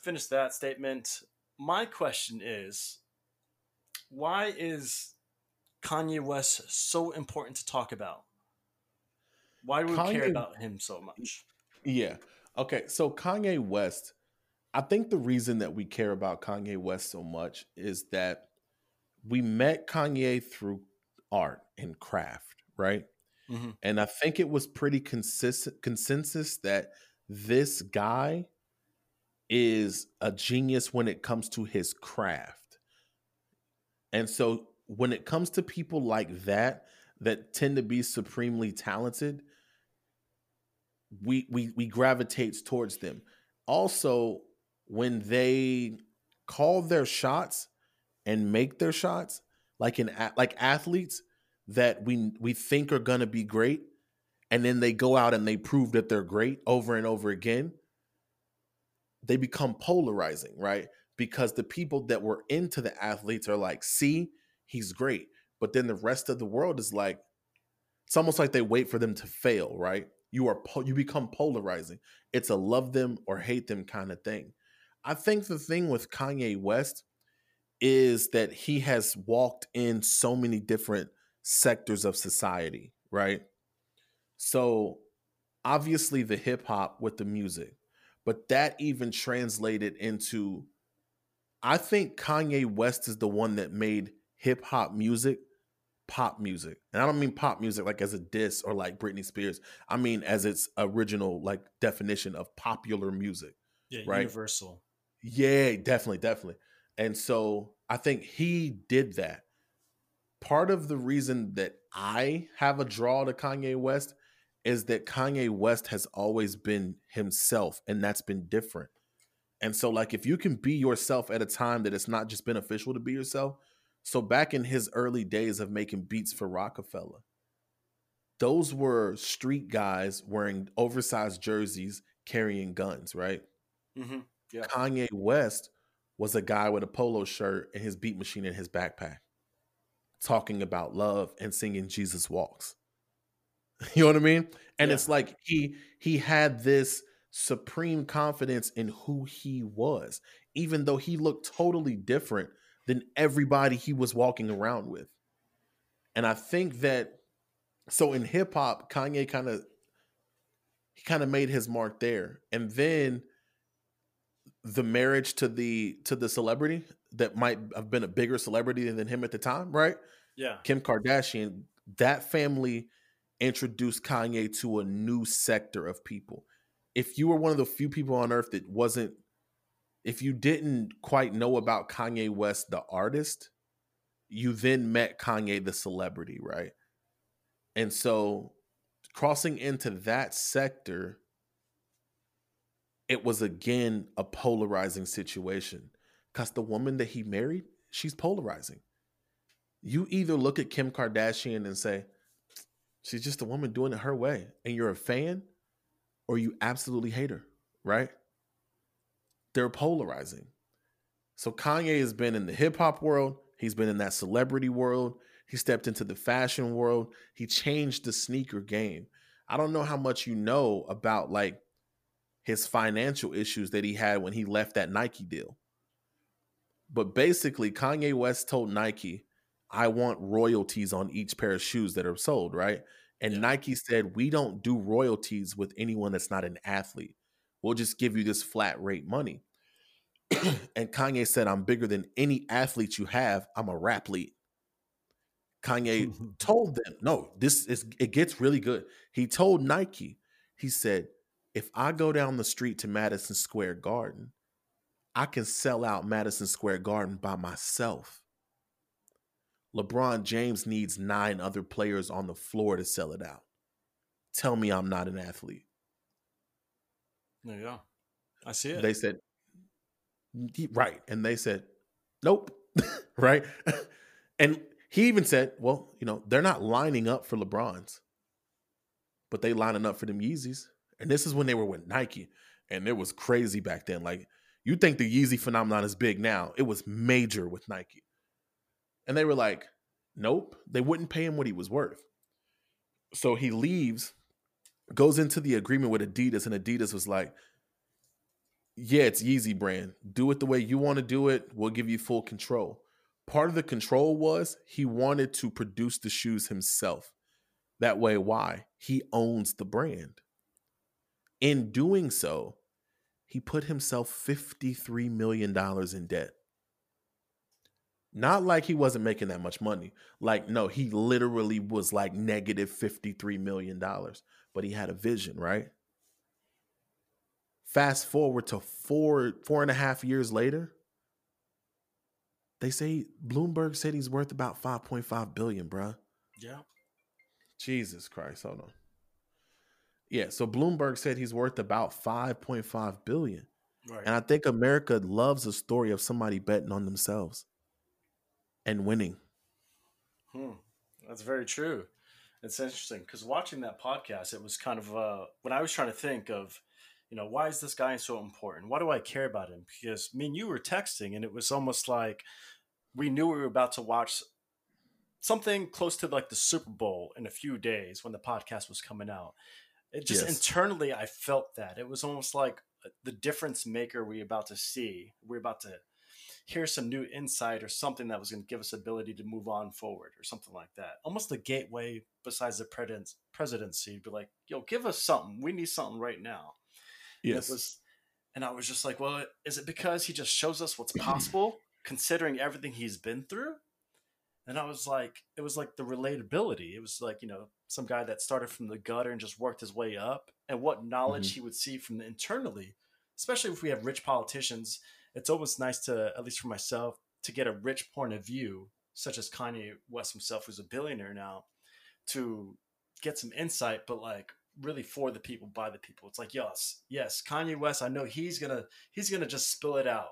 finish that statement, my question is, why is Kanye West so important to talk about? Why do we care about him so much? Yeah. Okay. So Kanye West, I think the reason that we care about Kanye West so much is that we met Kanye through art and craft, right? Mhm. And I think it was pretty consistent consensus that this guy is a genius when it comes to his craft. And so when it comes to people like that that tend to be supremely talented, we we we gravitates towards them. Also, when they call their shots and make their shots, like in like athletes that we we think are gonna be great, and then they go out and they prove that they're great over and over again, they become polarizing, right? because the people that were into the athletes are like, see, he's great. But then the rest of the world is like, it's almost like they wait for them to fail, right? You are you become polarizing. It's a love them or hate them kind of thing. I think the thing with Kanye West is that he has walked in so many different sectors of society, right? So obviously the hip hop with the music, but that even translated into I think Kanye West is the one that made hip hop music pop music. And I don't mean pop music like as a diss or like Britney Spears. I mean as its original like definition of popular music. Yeah, right? universal. Yeah, definitely, definitely. And so I think he did that. Part of the reason that I have a draw to Kanye West is that Kanye West has always been himself, and that's been different. And so, like, if you can be yourself at a time that it's not just beneficial to be yourself. So, back in his early days of making beats for Roc-A-Fella, those were street guys wearing oversized jerseys, carrying guns, right? Mm-hmm. Yeah. Kanye West was a guy with a polo shirt and his beat machine in his backpack, talking about love and singing Jesus Walks. You know what I mean? And yeah. it's like he he had this supreme confidence in who he was, even though he looked totally different than everybody he was walking around with. And I think that so in hip hop, Kanye kind of he kind of made his mark there. And then the marriage to the to the celebrity that might have been a bigger celebrity than him at the time, right? Yeah. Kim Kardashian, that family introduced Kanye to a new sector of people. If you were one of the few people on earth that wasn't, if you didn't quite know about Kanye West, the artist, you then met Kanye, the celebrity, right? And so crossing into that sector, it was again a polarizing situation because the woman that he married, she's polarizing. You either look at Kim Kardashian and say, She's just a woman doing it her way. And you're a fan or you absolutely hate her, right? They're polarizing. So Kanye has been in the hip hop world, he's been in that celebrity world, he stepped into the fashion world, he changed the sneaker game. I don't know how much you know about like his financial issues that he had when he left that Nike deal. But basically, Kanye West told Nike, I want royalties on each pair of shoes that are sold, right? And yeah. Nike said, we don't do royalties with anyone that's not an athlete. We'll just give you this flat rate money. and Kanye said, I'm bigger than any athlete you have. I'm a rap lead. Kanye told them, no, this is, it gets really good. He told Nike, he said, if I go down the street to Madison Square Garden, I can sell out Madison Square Garden by myself. LeBron James needs nine other players on the floor to sell it out. Tell me I'm not an athlete. There you go. I see it. They said, right. And they said, nope. right. and he even said, well, you know, they're not lining up for LeBron's, but they lining up for them Yeezys. And this is when they were with Nike. And it was crazy back then. Like, you think the Yeezy phenomenon is big now. It was major with Nike. And they were like, nope, they wouldn't pay him what he was worth. So he leaves, goes into the agreement with Adidas, and Adidas was like, yeah, it's Yeezy brand. Do it the way you want to do it. We'll give you full control. Part of the control was he wanted to produce the shoes himself. That way, why? He owns the brand. In doing so, he put himself $53 million in debt. Not like he wasn't making that much money. Like, no, he literally was like negative $53 million, but he had a vision, right? Fast forward to four, four and a half years later, they say Bloomberg said he's worth about 5.5 billion, bruh. Yeah. Jesus Christ. Hold on. Yeah, so Bloomberg said he's worth about 5.5 billion. Right. And I think America loves a story of somebody betting on themselves and winning. Hmm. That's very true. It's interesting because watching that podcast, it was kind of uh, when I was trying to think of, you know, why is this guy so important? Why do I care about him? Because me and you were texting, and it was almost like we knew we were about to watch something close to like the Super Bowl in a few days when the podcast was coming out. It just yes. internally, I felt that it was almost like the difference maker we're about to see. We're about to hear some new insight or something that was going to give us ability to move on forward or something like that. Almost the gateway besides the presidency. Be like, yo, give us something. We need something right now. Yes. And, was, and I was just like, well, is it because he just shows us what's possible, considering everything he's been through? And I was like, it was like the relatability. It was like, you know, some guy that started from the gutter and just worked his way up, and what knowledge mm-hmm. he would see from the internally, especially if we have rich politicians. It's almost nice to, at least for myself, to get a rich point of view, such as Kanye West himself, who's a billionaire now, to get some insight, but like really for the people by the people. It's like yes, yes, Kanye West. I know he's gonna he's gonna just spill it out,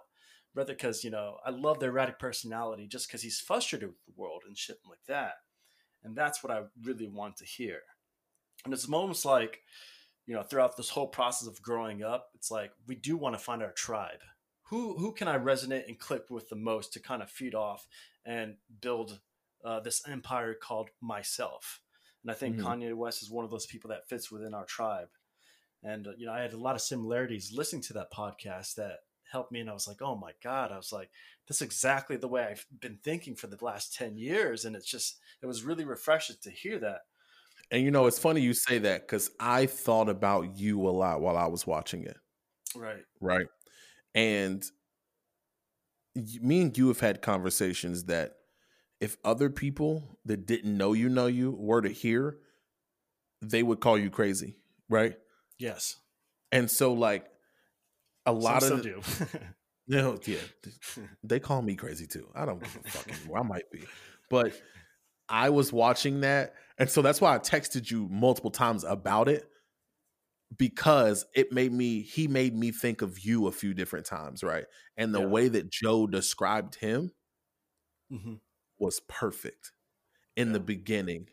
rather because you know I love the erratic personality, just because he's frustrated with the world and shit like that, and that's what I really want to hear. And it's moments like, you know, throughout this whole process of growing up, it's like we do want to find our tribe. Who who can I resonate and click with the most to kind of feed off and build uh, this empire called myself and I think mm-hmm. Kanye West is one of those people that fits within our tribe. And, uh, you know, I had a lot of similarities listening to that podcast that helped me. And I was like, oh my God. I was like, that's exactly the way I've been thinking for the last 10 years. And it's just, it was really refreshing to hear that. And, you know, it's funny you say that because I thought about you a lot while I was watching it. Right. Right. And me and you have had conversations that if other people that didn't know you know you were to hear, they would call you crazy, right? Yes. And so like a lot Some of do. you know, yeah, they call me crazy too. I don't give a fuck anymore. I might be, but I was watching that, and so that's why I texted you multiple times about it because it made me. He made me think of you a few different times, right? And the yeah. way that Joe described him, mm-hmm was perfect in yeah. the beginning.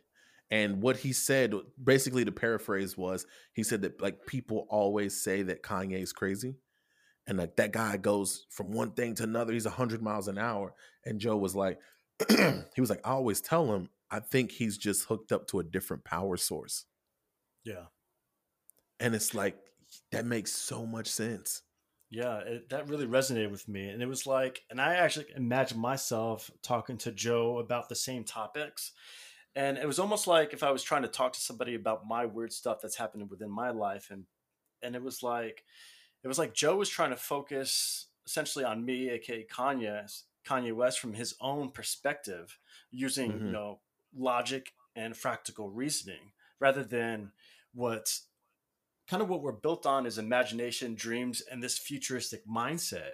And what he said, basically, the paraphrase was, he said that like people always say that Kanye is crazy, and like that guy goes from one thing to another. He's hundred miles an hour, and Joe was like, he was like, I always tell him, I think he's just hooked up to a different power source. Yeah, and it's like that makes so much sense. Yeah, it, that really resonated with me. And it was like, and I actually imagined myself talking to Joe about the same topics. And it was almost like if I was trying to talk to somebody about my weird stuff that's happening within my life. And, and it was like, it was like Joe was trying to focus essentially on me, aka Kanye, Kanye West, from his own perspective, using mm-hmm. you know logic and practical reasoning rather than what kind of what we're built on is imagination, dreams, and this futuristic mindset.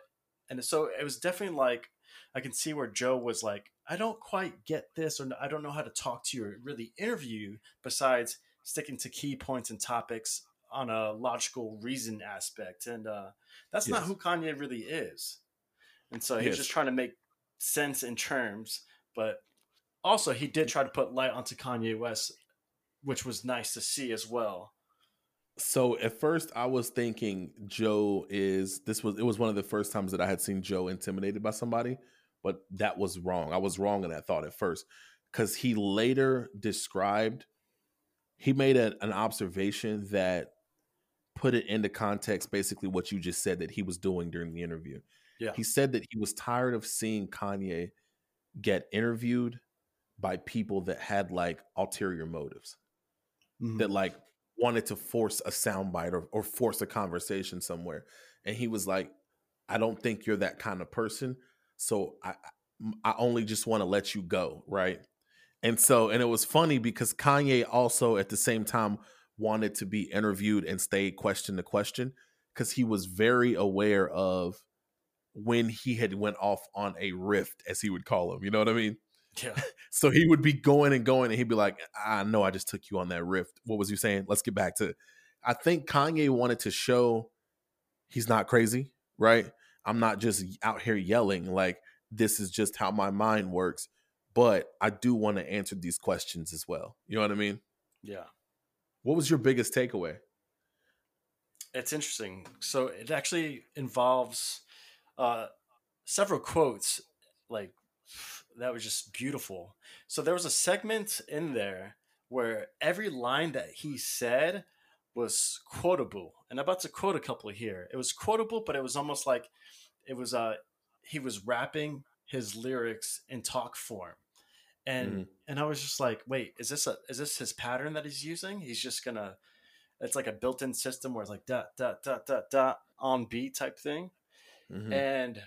And so it was definitely like I can see where Joe was like, I don't quite get this, or I don't know how to talk to you or really interview you besides sticking to key points and topics on a logical reason aspect. And uh, that's yes. not who Kanye really is. And so he's yes. just trying to make sense in terms, but also he did try to put light onto Kanye West, which was nice to see as well. So at first I was thinking Joe is this was it was one of the first times that I had seen Joe intimidated by somebody, but that was wrong. I was wrong in that thought at first cuz he later described he made a, an observation that put it into context basically what you just said that he was doing during the interview. Yeah. He said that he was tired of seeing Kanye get interviewed by people that had like ulterior motives. Mm-hmm. That like wanted to force a soundbite or, or force a conversation somewhere. And he was like, I don't think you're that kind of person. So I, I only just want to let you go. Right. And so, and it was funny because Kanye also at the same time wanted to be interviewed and stay question to question because he was very aware of when he had went off on a rift, as he would call him. You know what I mean? Yeah. so he would be going and going, and he'd be like, "I know, I just took you on that rift. What was you saying? Let's get back to." I think Kanye wanted to show he's not crazy, right? I'm not just out here yelling like this is just how my mind works, but I do want to answer these questions as well. You know what I mean? Yeah. What was your biggest takeaway? it's interesting. So it actually involves uh, several quotes, like that was just beautiful. So there was a segment in there where every line that he said was quotable, and I'm about to quote a couple here. It was quotable, but it was almost like it was uh he was rapping his lyrics in talk form and mm-hmm. and I was just like, wait, is this a is this his pattern that he's using? He's just gonna, it's like a built-in system where it's like da da da da da on beat type thing, mm-hmm. and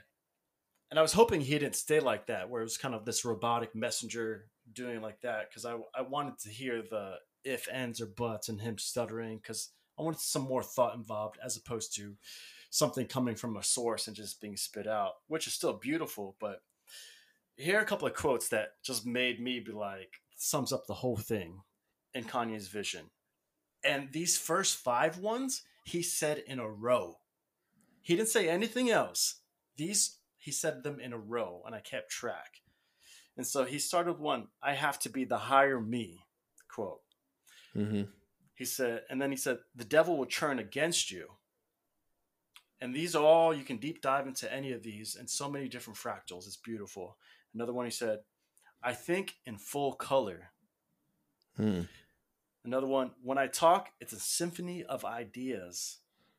and I was hoping he didn't stay like that, where it was kind of this robotic messenger doing like that, because I I wanted to hear the if ands or buts and him stuttering, because I wanted some more thought involved as opposed to something coming from a source and just being spit out, which is still beautiful, but here are a couple of quotes that just made me be like, sums up the whole thing in Kanye's vision. And these first five ones, he said in a row. He didn't say anything else. These, he said them in a row, and I kept track. And so he started one, I have to be the higher me quote. Mm-hmm. He said, and then he said, the devil will turn against you. And these are all, you can deep dive into any of these and so many different fractals. It's beautiful. Another one he said, I think in full color. Hmm. Another one, when I talk, it's a symphony of ideas.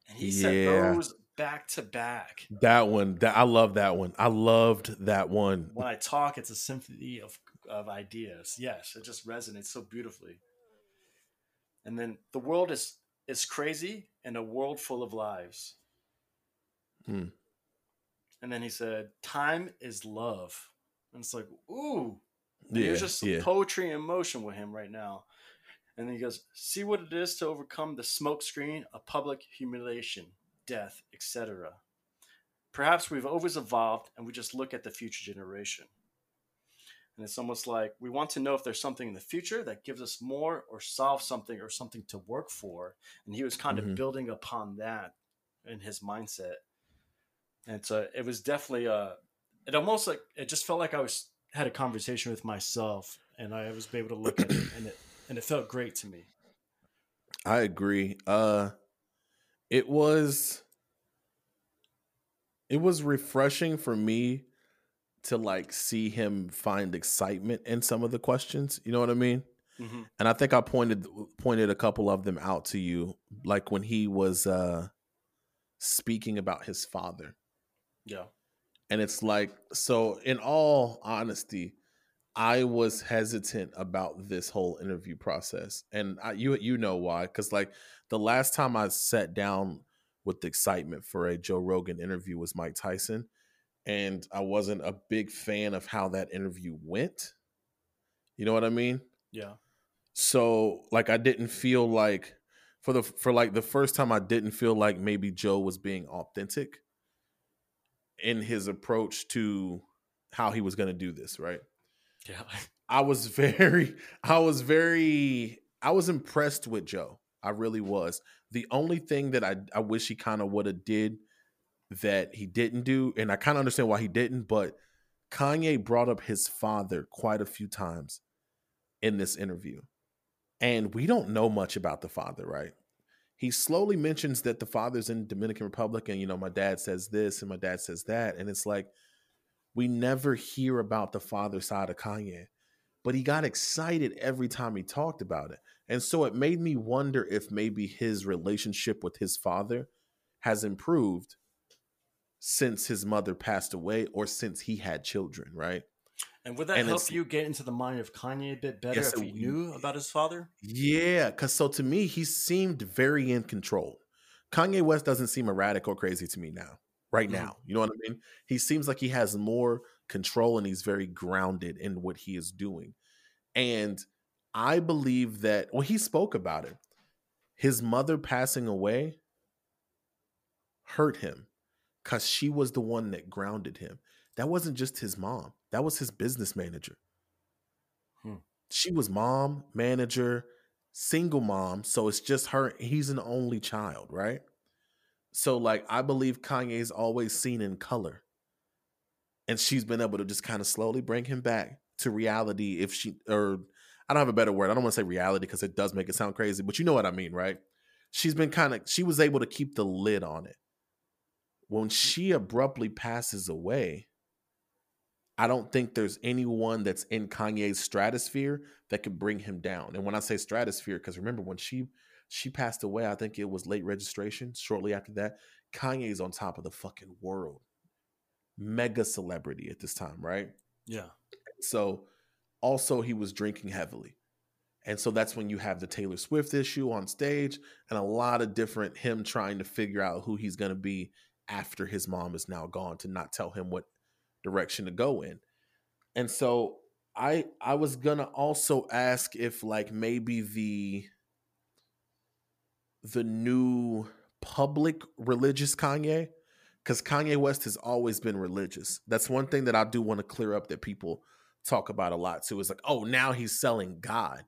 And he yeah. said those back to back. That one, that I love that one. I loved that one. When I talk, it's a symphony of, of ideas. Yes, it just resonates so beautifully. And then the world is is crazy and a world full of lives. Hmm. And then he said, Time is love. And it's like, ooh. Yeah, there's just yeah. poetry in motion with him right now. And then he goes, see what it is to overcome the smokescreen of public humiliation, death, etc. Perhaps we've always evolved and we just look at the future generation. And it's almost like we want to know if there's something in the future that gives us more or solve something or something to work for. And he was kind mm-hmm. of building upon that in his mindset. And so it was definitely a, it almost like it just felt like I was had a conversation with myself, and I was able to look at it, and it and it felt great to me. I agree. Uh, it was it was refreshing for me to like see him find excitement in some of the questions. You know what I mean? Mm-hmm. And I think I pointed pointed a couple of them out to you, like when he was uh speaking about his father. Yeah. And it's like, so in all honesty, I was hesitant about this whole interview process. And I, you you know why? Cuz like the last time I sat down with excitement for a Joe Rogan interview was Mike Tyson, and I wasn't a big fan of how that interview went. You know what I mean? Yeah. So like I didn't feel like for the for like the first time I didn't feel like maybe Joe was being authentic in his approach to how he was going to do this, right? Yeah. I was very I was very I was impressed with Joe. I really was. The only thing that I I wish he kind of would have did that he didn't do and I kind of understand why he didn't, but Kanye brought up his father quite a few times in this interview. And we don't know much about the father, right? he slowly mentions that the father's in Dominican Republic and you know my dad says this and my dad says that and it's like we never hear about the father side of Kanye but he got excited every time he talked about it and so it made me wonder if maybe his relationship with his father has improved since his mother passed away or since he had children right and would that and help you get into the mind of Kanye a bit better yes, if you knew about his father? Yeah, because so to me, he seemed very in control. Kanye West doesn't seem erratic or crazy to me now, right mm-hmm. now. You know what I mean? He seems like he has more control and he's very grounded in what he is doing. And I believe that, well, he spoke about it. His mother passing away hurt him because she was the one that grounded him. That wasn't just his mom that was his business manager. Hmm. She was mom, manager, single mom. So it's just her. He's an only child, right? So, like, I believe Kanye's always seen in color. And she's been able to just kind of slowly bring him back to reality if she, or I don't have a better word. I don't want to say reality because it does make it sound crazy, but you know what I mean, right? she's been kind of she was able to keep the lid on it. When she abruptly passes away, I don't think there's anyone that's in Kanye's stratosphere that could bring him down. And when I say stratosphere, because remember when she she passed away, I think it was late registration. Shortly after that, Kanye's on top of the fucking world, mega celebrity at this time, right? Yeah. So also he was drinking heavily. And so that's when you have the Taylor Swift issue on stage and a lot of different him trying to figure out who he's going to be after his mom is now gone to not tell him what direction to go in. And so I I was going to also ask if like maybe the the new public religious Kanye cuz Kanye West has always been religious. That's one thing that I do want to clear up that people talk about a lot too. Is like, "Oh, now he's selling God."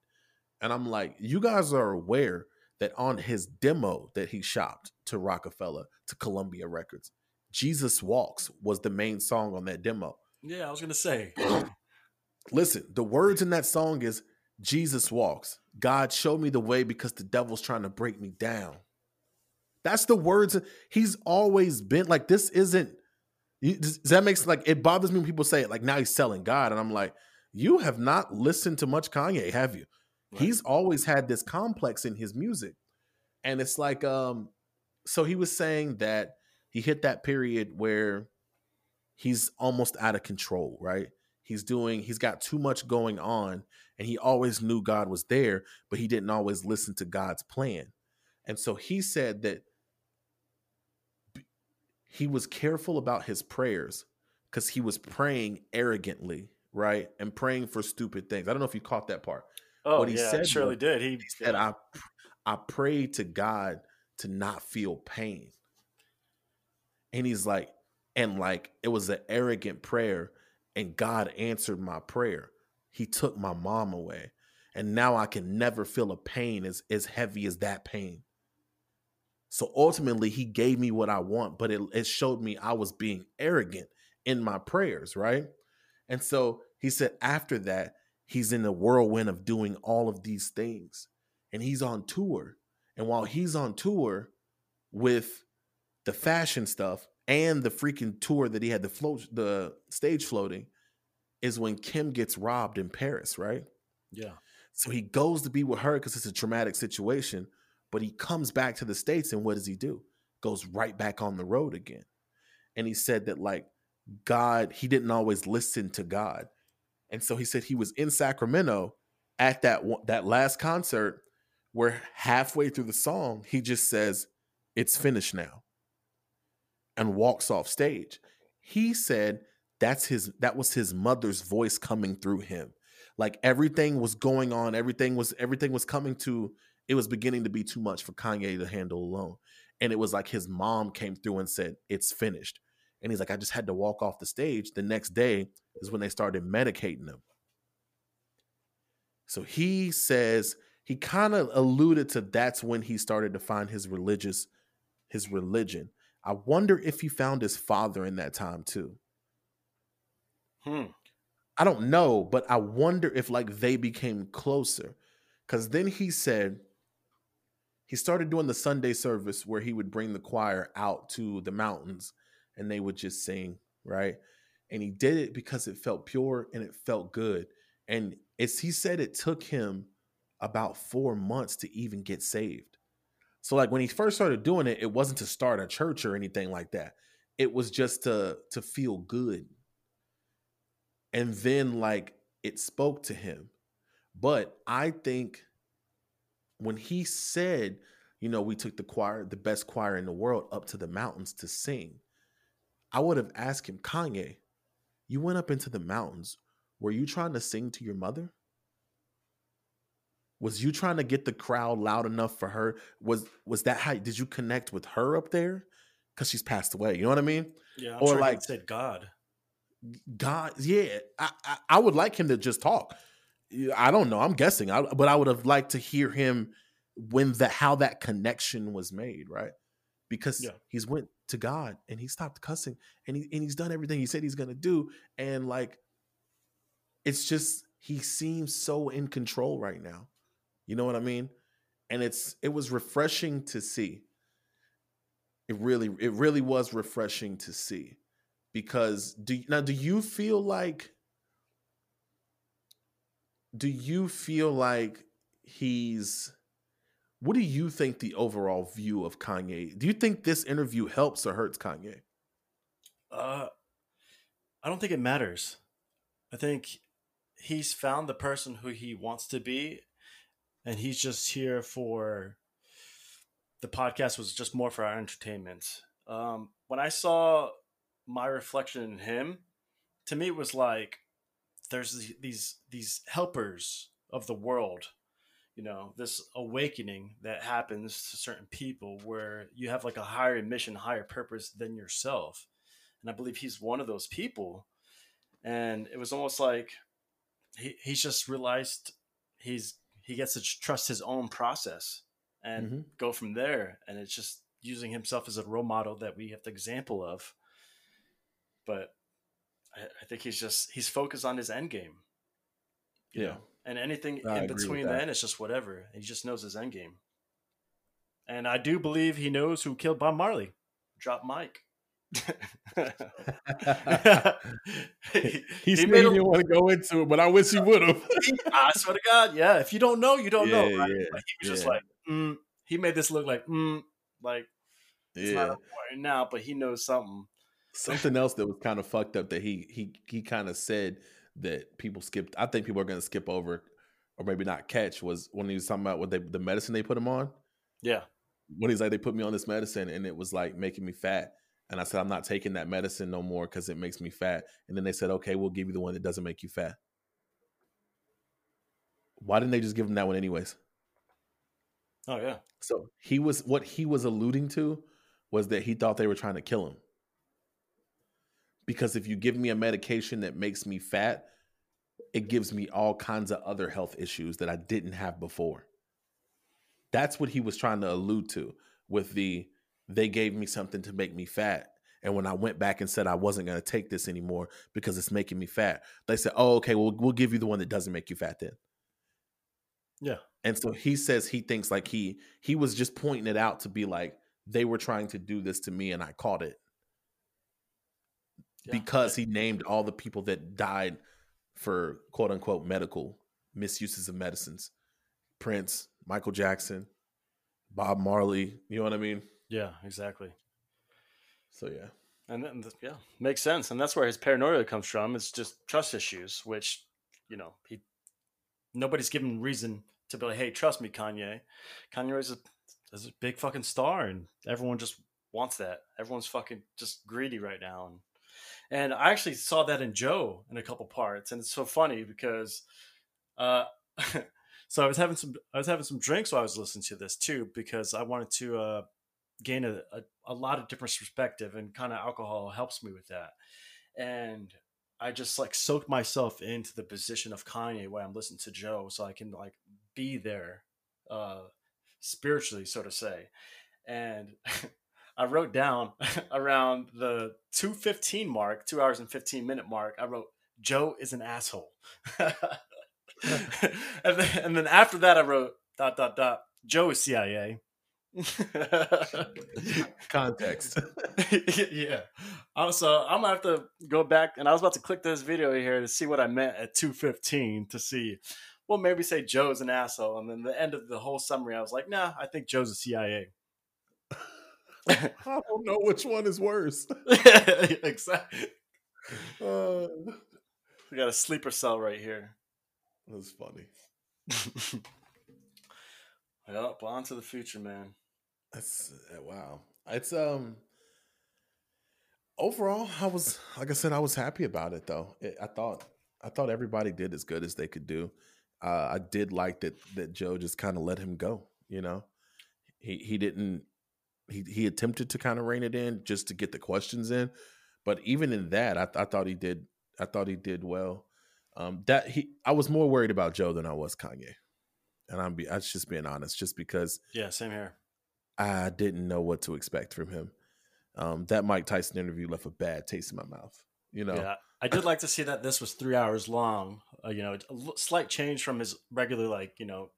And I'm like, you guys are aware that on his demo that he shopped to Roc-A-Fella, to Columbia Records, Jesus Walks was the main song on that demo. Yeah, I was gonna say. Listen, the words in that song is Jesus walks. God showed me the way because the devil's trying to break me down. That's the words. He's always been like this. Isn't does that makes like it bothers me when people say it like now he's selling God, and I'm like, you have not listened to much Kanye, have you? Right. He's always had this complex in his music. And it's like um so he was saying that he hit that period where he's almost out of control, right? He's doing he's got too much going on and he always knew God was there, but he didn't always listen to God's plan. And so he said that he was careful about his prayers because he was praying arrogantly, right? And praying for stupid things. I don't know if you caught that part. Oh, what he yeah, said surely was, did. He, he said, yeah. "I, I prayed to God to not feel pain." And he's like, and like it was an arrogant prayer, and God answered my prayer. He took my mom away, and now I can never feel a pain as as heavy as that pain. So ultimately, He gave me what I want, but it, it showed me I was being arrogant in my prayers, right? And so he said after that he's in the whirlwind of doing all of these things and he's on tour and while he's on tour with the fashion stuff and the freaking tour that he had the float the stage floating is when kim gets robbed in paris right? Yeah. So he goes to be with her because it's a traumatic situation but he comes back to the states and what does he do? Goes right back on the road again. And he said that like god he didn't always listen to god. And so he said he was in Sacramento at that that last concert where halfway through the song he just says it's finished now and walks off stage. He said that's his that was his mother's voice coming through him. Like everything was going on, everything was everything was coming to it was beginning to be too much for Kanye to handle alone. And it was like his mom came through and said, It's finished. And he's like, I just had to walk off the stage. The next day is when they started medicating him. So he says he kind of alluded to that's when he started to find his religious his religion. I wonder if he found his father in that time too. Hmm. I don't know, but I wonder if like they became closer. Cause then he said he started doing the Sunday service where he would bring the choir out to the mountains and they would just sing, right? And he did it because it felt pure and it felt good. And it's he said it took him about four months to even get saved. So like when he first started doing it, it wasn't to start a church or anything like that. It was just to to feel good. And then like it spoke to him. But I think when he said, you know, we took the choir, the best choir in the world, up to the mountains to sing, I would have asked him, Kanye, you went up into the mountains. Were you trying to sing to your mother? Was you trying to get the crowd loud enough for her? Was was that how did you connect with her up there? Because she's passed away. You know what I mean? Yeah. I'm or like said God. God, yeah. I, I, I would like him to just talk. I don't know. I'm guessing, I, but I would have liked to hear him when the how that connection was made, right? Because yeah. he's went to God and he stopped cussing and he and he's done everything he said he's gonna do. And like it's just he seems so in control right now. You know what I mean? and it's it was refreshing to see. It really it really was refreshing to see because do now do you feel like do you feel like he's what do you think the overall view of Kanye? Do you think this interview helps or hurts Kanye? Uh I don't think it matters. I think he's found the person who he wants to be and he's just here for the podcast was just more for our entertainment. Um, when I saw my reflection in him, to me it was like there's these these helpers of the world, you know, this awakening that happens to certain people where you have like a higher mission, higher purpose than yourself. And I believe he's one of those people. And it was almost like he, he's just realized he's he gets to trust his own process and mm-hmm. go from there. And it's just using himself as a role model that we have the example of. But I, I think he's just he's focused on his end game. Yeah. Know? And anything I in between then it's just whatever. He just knows his end game. And I do believe he knows who killed Bob Marley. Drop Mike. he, he said he didn't want to go into it, but I wish he would have. I swear to God, yeah. If you don't know, you don't yeah, know. Right? Yeah, like he was yeah. just like, mm. he made this look like, mm, like it's not important now, but he knows something. Something else that was kind of fucked up that he he he kind of said that people skipped. I think people are going to skip over, or maybe not catch was when he was talking about what they the medicine they put him on. Yeah, when he's like they put me on this medicine and it was like making me fat and I said, I'm not taking that medicine no more because it makes me fat. And then they said, okay, we'll give you the one that doesn't make you fat. Why didn't they just give him that one anyways? Oh yeah. So he was what he was alluding to was that he thought they were trying to kill him. Because if you give me a medication that makes me fat, it gives me all kinds of other health issues that I didn't have before. That's what he was trying to allude to with the they gave me something to make me fat. And when I went back and said I wasn't going to take this anymore because it's making me fat, they said, "Oh, okay, well, we'll give you the one that doesn't make you fat then." Yeah. And so he says he thinks like he he was just pointing it out to be like they were trying to do this to me and I caught it. Yeah. Because he named all the people that died for quote unquote medical misuses of medicines. Prince, Michael Jackson, Bob Marley, you know what I mean? Yeah, exactly. So yeah, and then yeah, makes sense, and that's where his paranoia comes from. It's just trust issues, which you know he nobody's given reason to be like, hey, trust me, Kanye. Kanye is a is a big fucking star, and everyone just wants that. Everyone's fucking just greedy right now, and and I actually saw that in Joe in a couple parts, and it's so funny because, uh, so I was having some I was having some drinks while I was listening to this too because I wanted to uh gain a, a, a lot of different perspective and kind of alcohol helps me with that. And i just like soaked myself into the position of kanye while i'm listening to joe so i can like be there uh spiritually so to say. And i wrote down around the 215 mark two hours and 15 minute mark i wrote joe is an asshole. And, then, and then after that i wrote dot dot dot joe is cia Context. yeah. Also, I'm gonna have to go back, and I was about to click this video here to see what I meant at 2:15 to see. Well, maybe say Joe's an asshole, and then the end of the whole summary, I was like, Nah, I think Joe's a CIA. I don't know which one is worse. exactly. Uh, we got a sleeper cell right here. That's funny. well, on to the future, man. That's uh, wow. It's um overall I was like I said I was happy about it though. It, I thought I thought everybody did as good as they could do. Uh, I did like that that Joe just kind of let him go, you know. He he didn't he he attempted to kind of rein it in just to get the questions in, but even in that I, I thought he did I thought he did well. Um, that he I was more worried about Joe than I was Kanye. And I'm be I was just being honest, just because Yeah, same here. I didn't know what to expect from him. Um, that Mike Tyson interview left a bad taste in my mouth. You know, yeah, I did like to see that this was three hours long. Uh, you know, a slight change from his regular like you know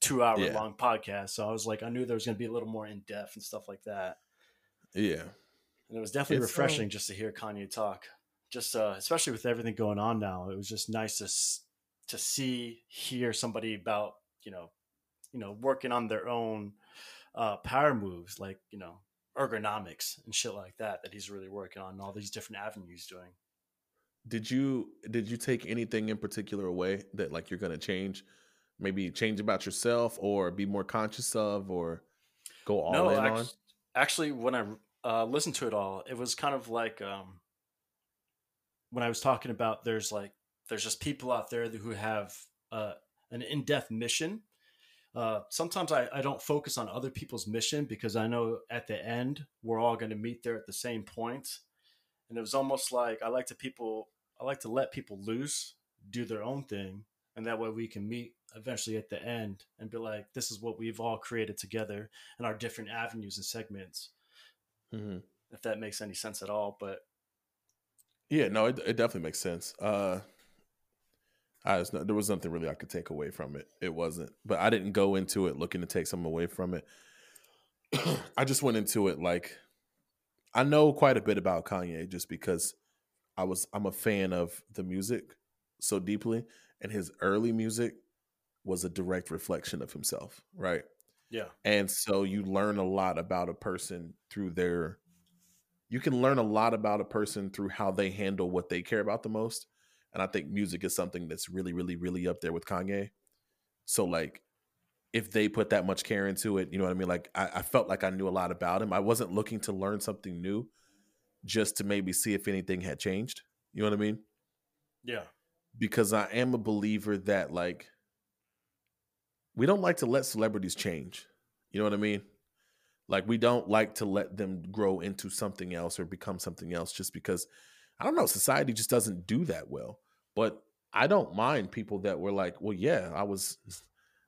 two hour Yeah. long podcast. So I was like, I knew there was going to be a little more in depth and stuff like that. Yeah. And it was definitely It's, um, refreshing just to hear Kanye talk. Just uh, especially with everything going on now, it was just nice to s- to see hear somebody about you know you know working on their own uh, power moves like you know ergonomics and shit like that that he's really working on and all these different avenues doing. Did you did you take anything in particular away that like you're gonna change? Maybe change about yourself or be more conscious of or go all no, in act- on? actually, when I uh, listened to it all, it was kind of like um, when I was talking about there's like there's just people out there who have uh, an in-depth mission. Uh, sometimes I, I don't focus on other people's mission because I know at the end we're all going to meet there at the same point. And it was almost like I like to people I like to let people loose, do their own thing, and that way we can meet eventually at the end and be like, this is what we've all created together and our different avenues and segments, hmm if that makes any sense at all. But Yeah, no, it, it definitely makes sense. Uh, I was, there was nothing really I could take away from it. It wasn't, but I didn't go into it looking to take something away from it. I just went into it like I know quite a bit about Kanye just because I was I'm a fan of the music so deeply, and his early music was a direct reflection of himself, right? yeah, And so you learn a lot about a person through their you can learn a lot about a person through how they handle what they care about the most. And I think music is something that's really, really, really up there with Kanye. So like if they put that much care into it, you know what I mean? Like I, I felt like I knew a lot about him. I wasn't looking to learn something new, just to maybe see if anything had changed. You know what I mean? yeah, because I am a believer that like we don't like to let celebrities change. You know what I mean? Like we don't like to let them grow into something else or become something else just because I don't know, society just doesn't do that well. But I don't mind people that were like, "Well, yeah, I was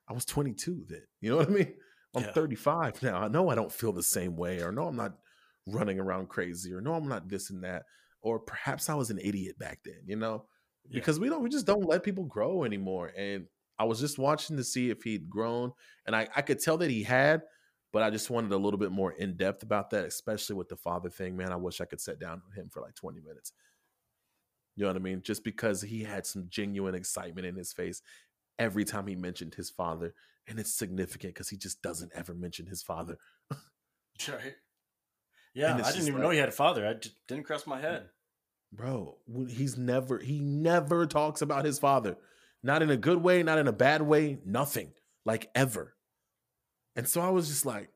I was 22 then." You know what I mean? I'm Yeah. 35 now. I know I don't feel the same way or no I'm not running around crazy or no I'm not this and that or perhaps I was an idiot back then, you know? Yeah. because we don't we just don't let people grow anymore and i was just watching to see if he'd grown and i i could tell that he had but i just wanted a little bit more in depth about that especially with the father thing man. I wish i could sit down with him for like 20 minutes. You know what i mean? Just because he had some genuine excitement in his face every time he mentioned his father and it's significant because he just doesn't ever mention his father. Right. Yeah, I didn't even like- know he had a father. I just didn't cross my head. bro he's never he never talks about his father. Not in a good way not in a bad way nothing. Like ever and so i was just like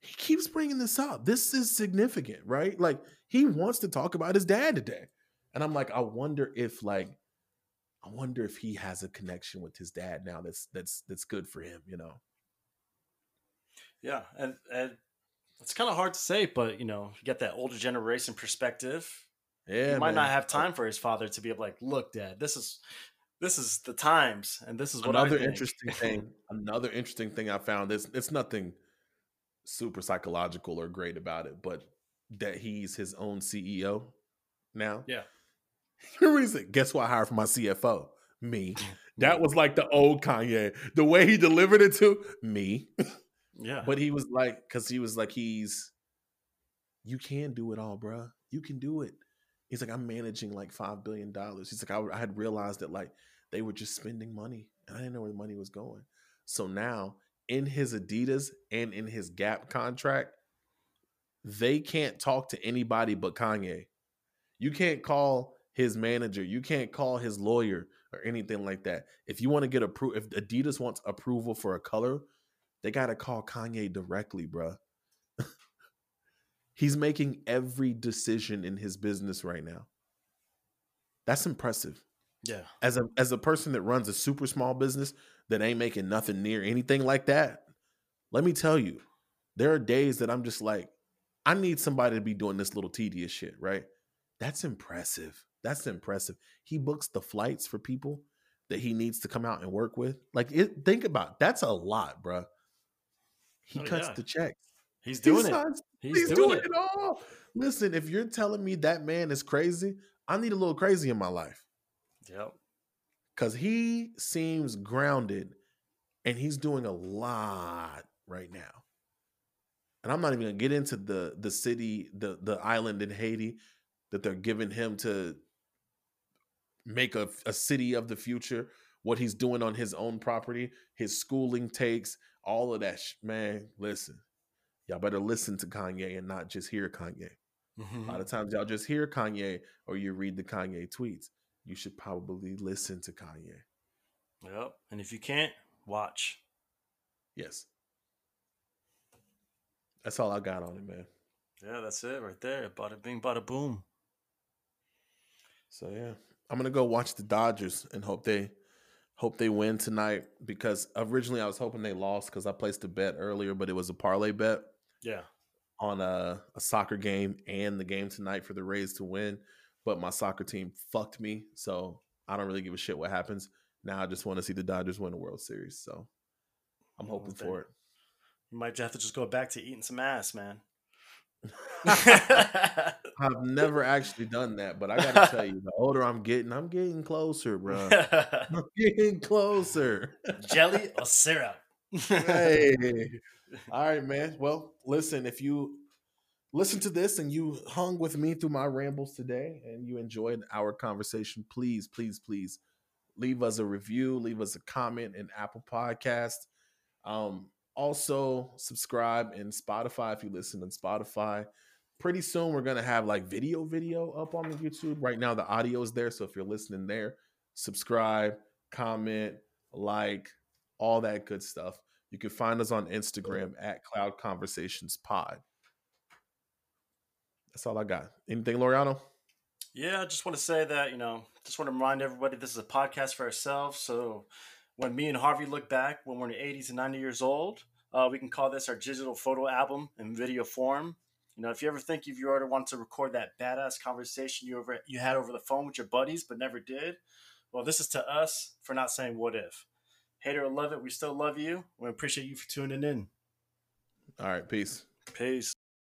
he keeps bringing this up. This is significant right? Like he wants to talk about his dad today. And i'm like i wonder if like i wonder if he has a connection with his dad now that's that's that's good for him you know? Yeah, and and it's kind of hard to say, but you know, you get that older generation perspective. yeah he might not have time for his father to be like, look, dad, this is this is the times, and this is what I another think." interesting thing another interesting thing i found is it's nothing super psychological or great about it but that he's his own ceo now. Yeah. the reason guess what i hired for my cfo me. That was like the old kanye. The way he delivered it to me. Yeah, but he was like because he was like he's you can do it all bruh. You can do it he's like i'm managing like five billion dollars. He's like I, I had realized that like they were just spending money and i didn't know where the money was going so now in his adidas and in his gap contract they can't talk to anybody but kanye you can't call his manager you can't call his lawyer or anything like that if you want to get approved if adidas wants approval for a color they got to call Kanye directly, bruh. He's making every decision in his business right now. That's impressive. Yeah, As a as a person that runs a super small business that ain't making nothing near anything like that, let me tell you, there are days that I'm just like, I need somebody to be doing this little tedious shit, right? That's impressive. That's impressive. He books the flights for people that he needs to come out and work with. Like, it, think about it. that's a lot, bruh. He Oh, cuts yeah. the checks. he's He doing it. He's, He's, doing, doing, it. it. all. Listen, if you're telling me that man is crazy, I need a little crazy in my life Yep. because he seems grounded and he's doing a lot right now. And I'm not even gonna get into the the city, the the island in Haiti that they're giving him to make a, a city of the future. What he's doing on his own property, his schooling takes, all of that. Sh- man, listen, y'all better listen to Kanye and not just hear Kanye. Mm-hmm. A lot of times y'all just hear Kanye or you read the Kanye tweets. You should probably listen to Kanye. Yep. And if you can't, watch. Yes. That's all I got on it, man. Yeah, that's it right there. Bada bing, bada boom. So yeah, I'm gonna go watch the Dodgers and hope they hope they win tonight because originally I was hoping they lost because I placed a bet earlier, but it was a parlay bet Yeah. on a, a soccer game and the game tonight for the Rays to win. But my soccer team fucked me, so I don't really give a shit what happens. Now I just want to see the Dodgers win the World Series. So I'm hoping for it. You might have to just go back to eating some ass, man. I've never actually done that, but I gotta tell you, the older I'm getting, I'm getting closer, bro. I'm getting closer. Jelly or syrup? hey. All right, man. Well, listen, if you listen to this and you hung with me through my rambles today and you enjoyed our conversation, please, please, please leave us a review, leave us a comment in Apple Podcast. Um, also subscribe in Spotify if you listen on Spotify. Pretty soon we're gonna have like video video up on the YouTube. Right now the audio is there, so if you're listening there, subscribe, comment, like, all that good stuff. You can find us on Instagram at Cloud Conversations Pod. That's all I got. Anything, Loriano? Yeah, I just want to say that, you know, just want to remind everybody this is a podcast for ourselves. So when me and Harvey look back when we're in the 80s and 90 years old, uh, we can call this our digital photo album in video form. You know, if you ever think if you ever want to record that badass conversation you over you had over the phone with your buddies but never did, well, this is to us for not saying what if. Hater or love it, we still love you. We appreciate you for tuning in. All right, peace. Peace.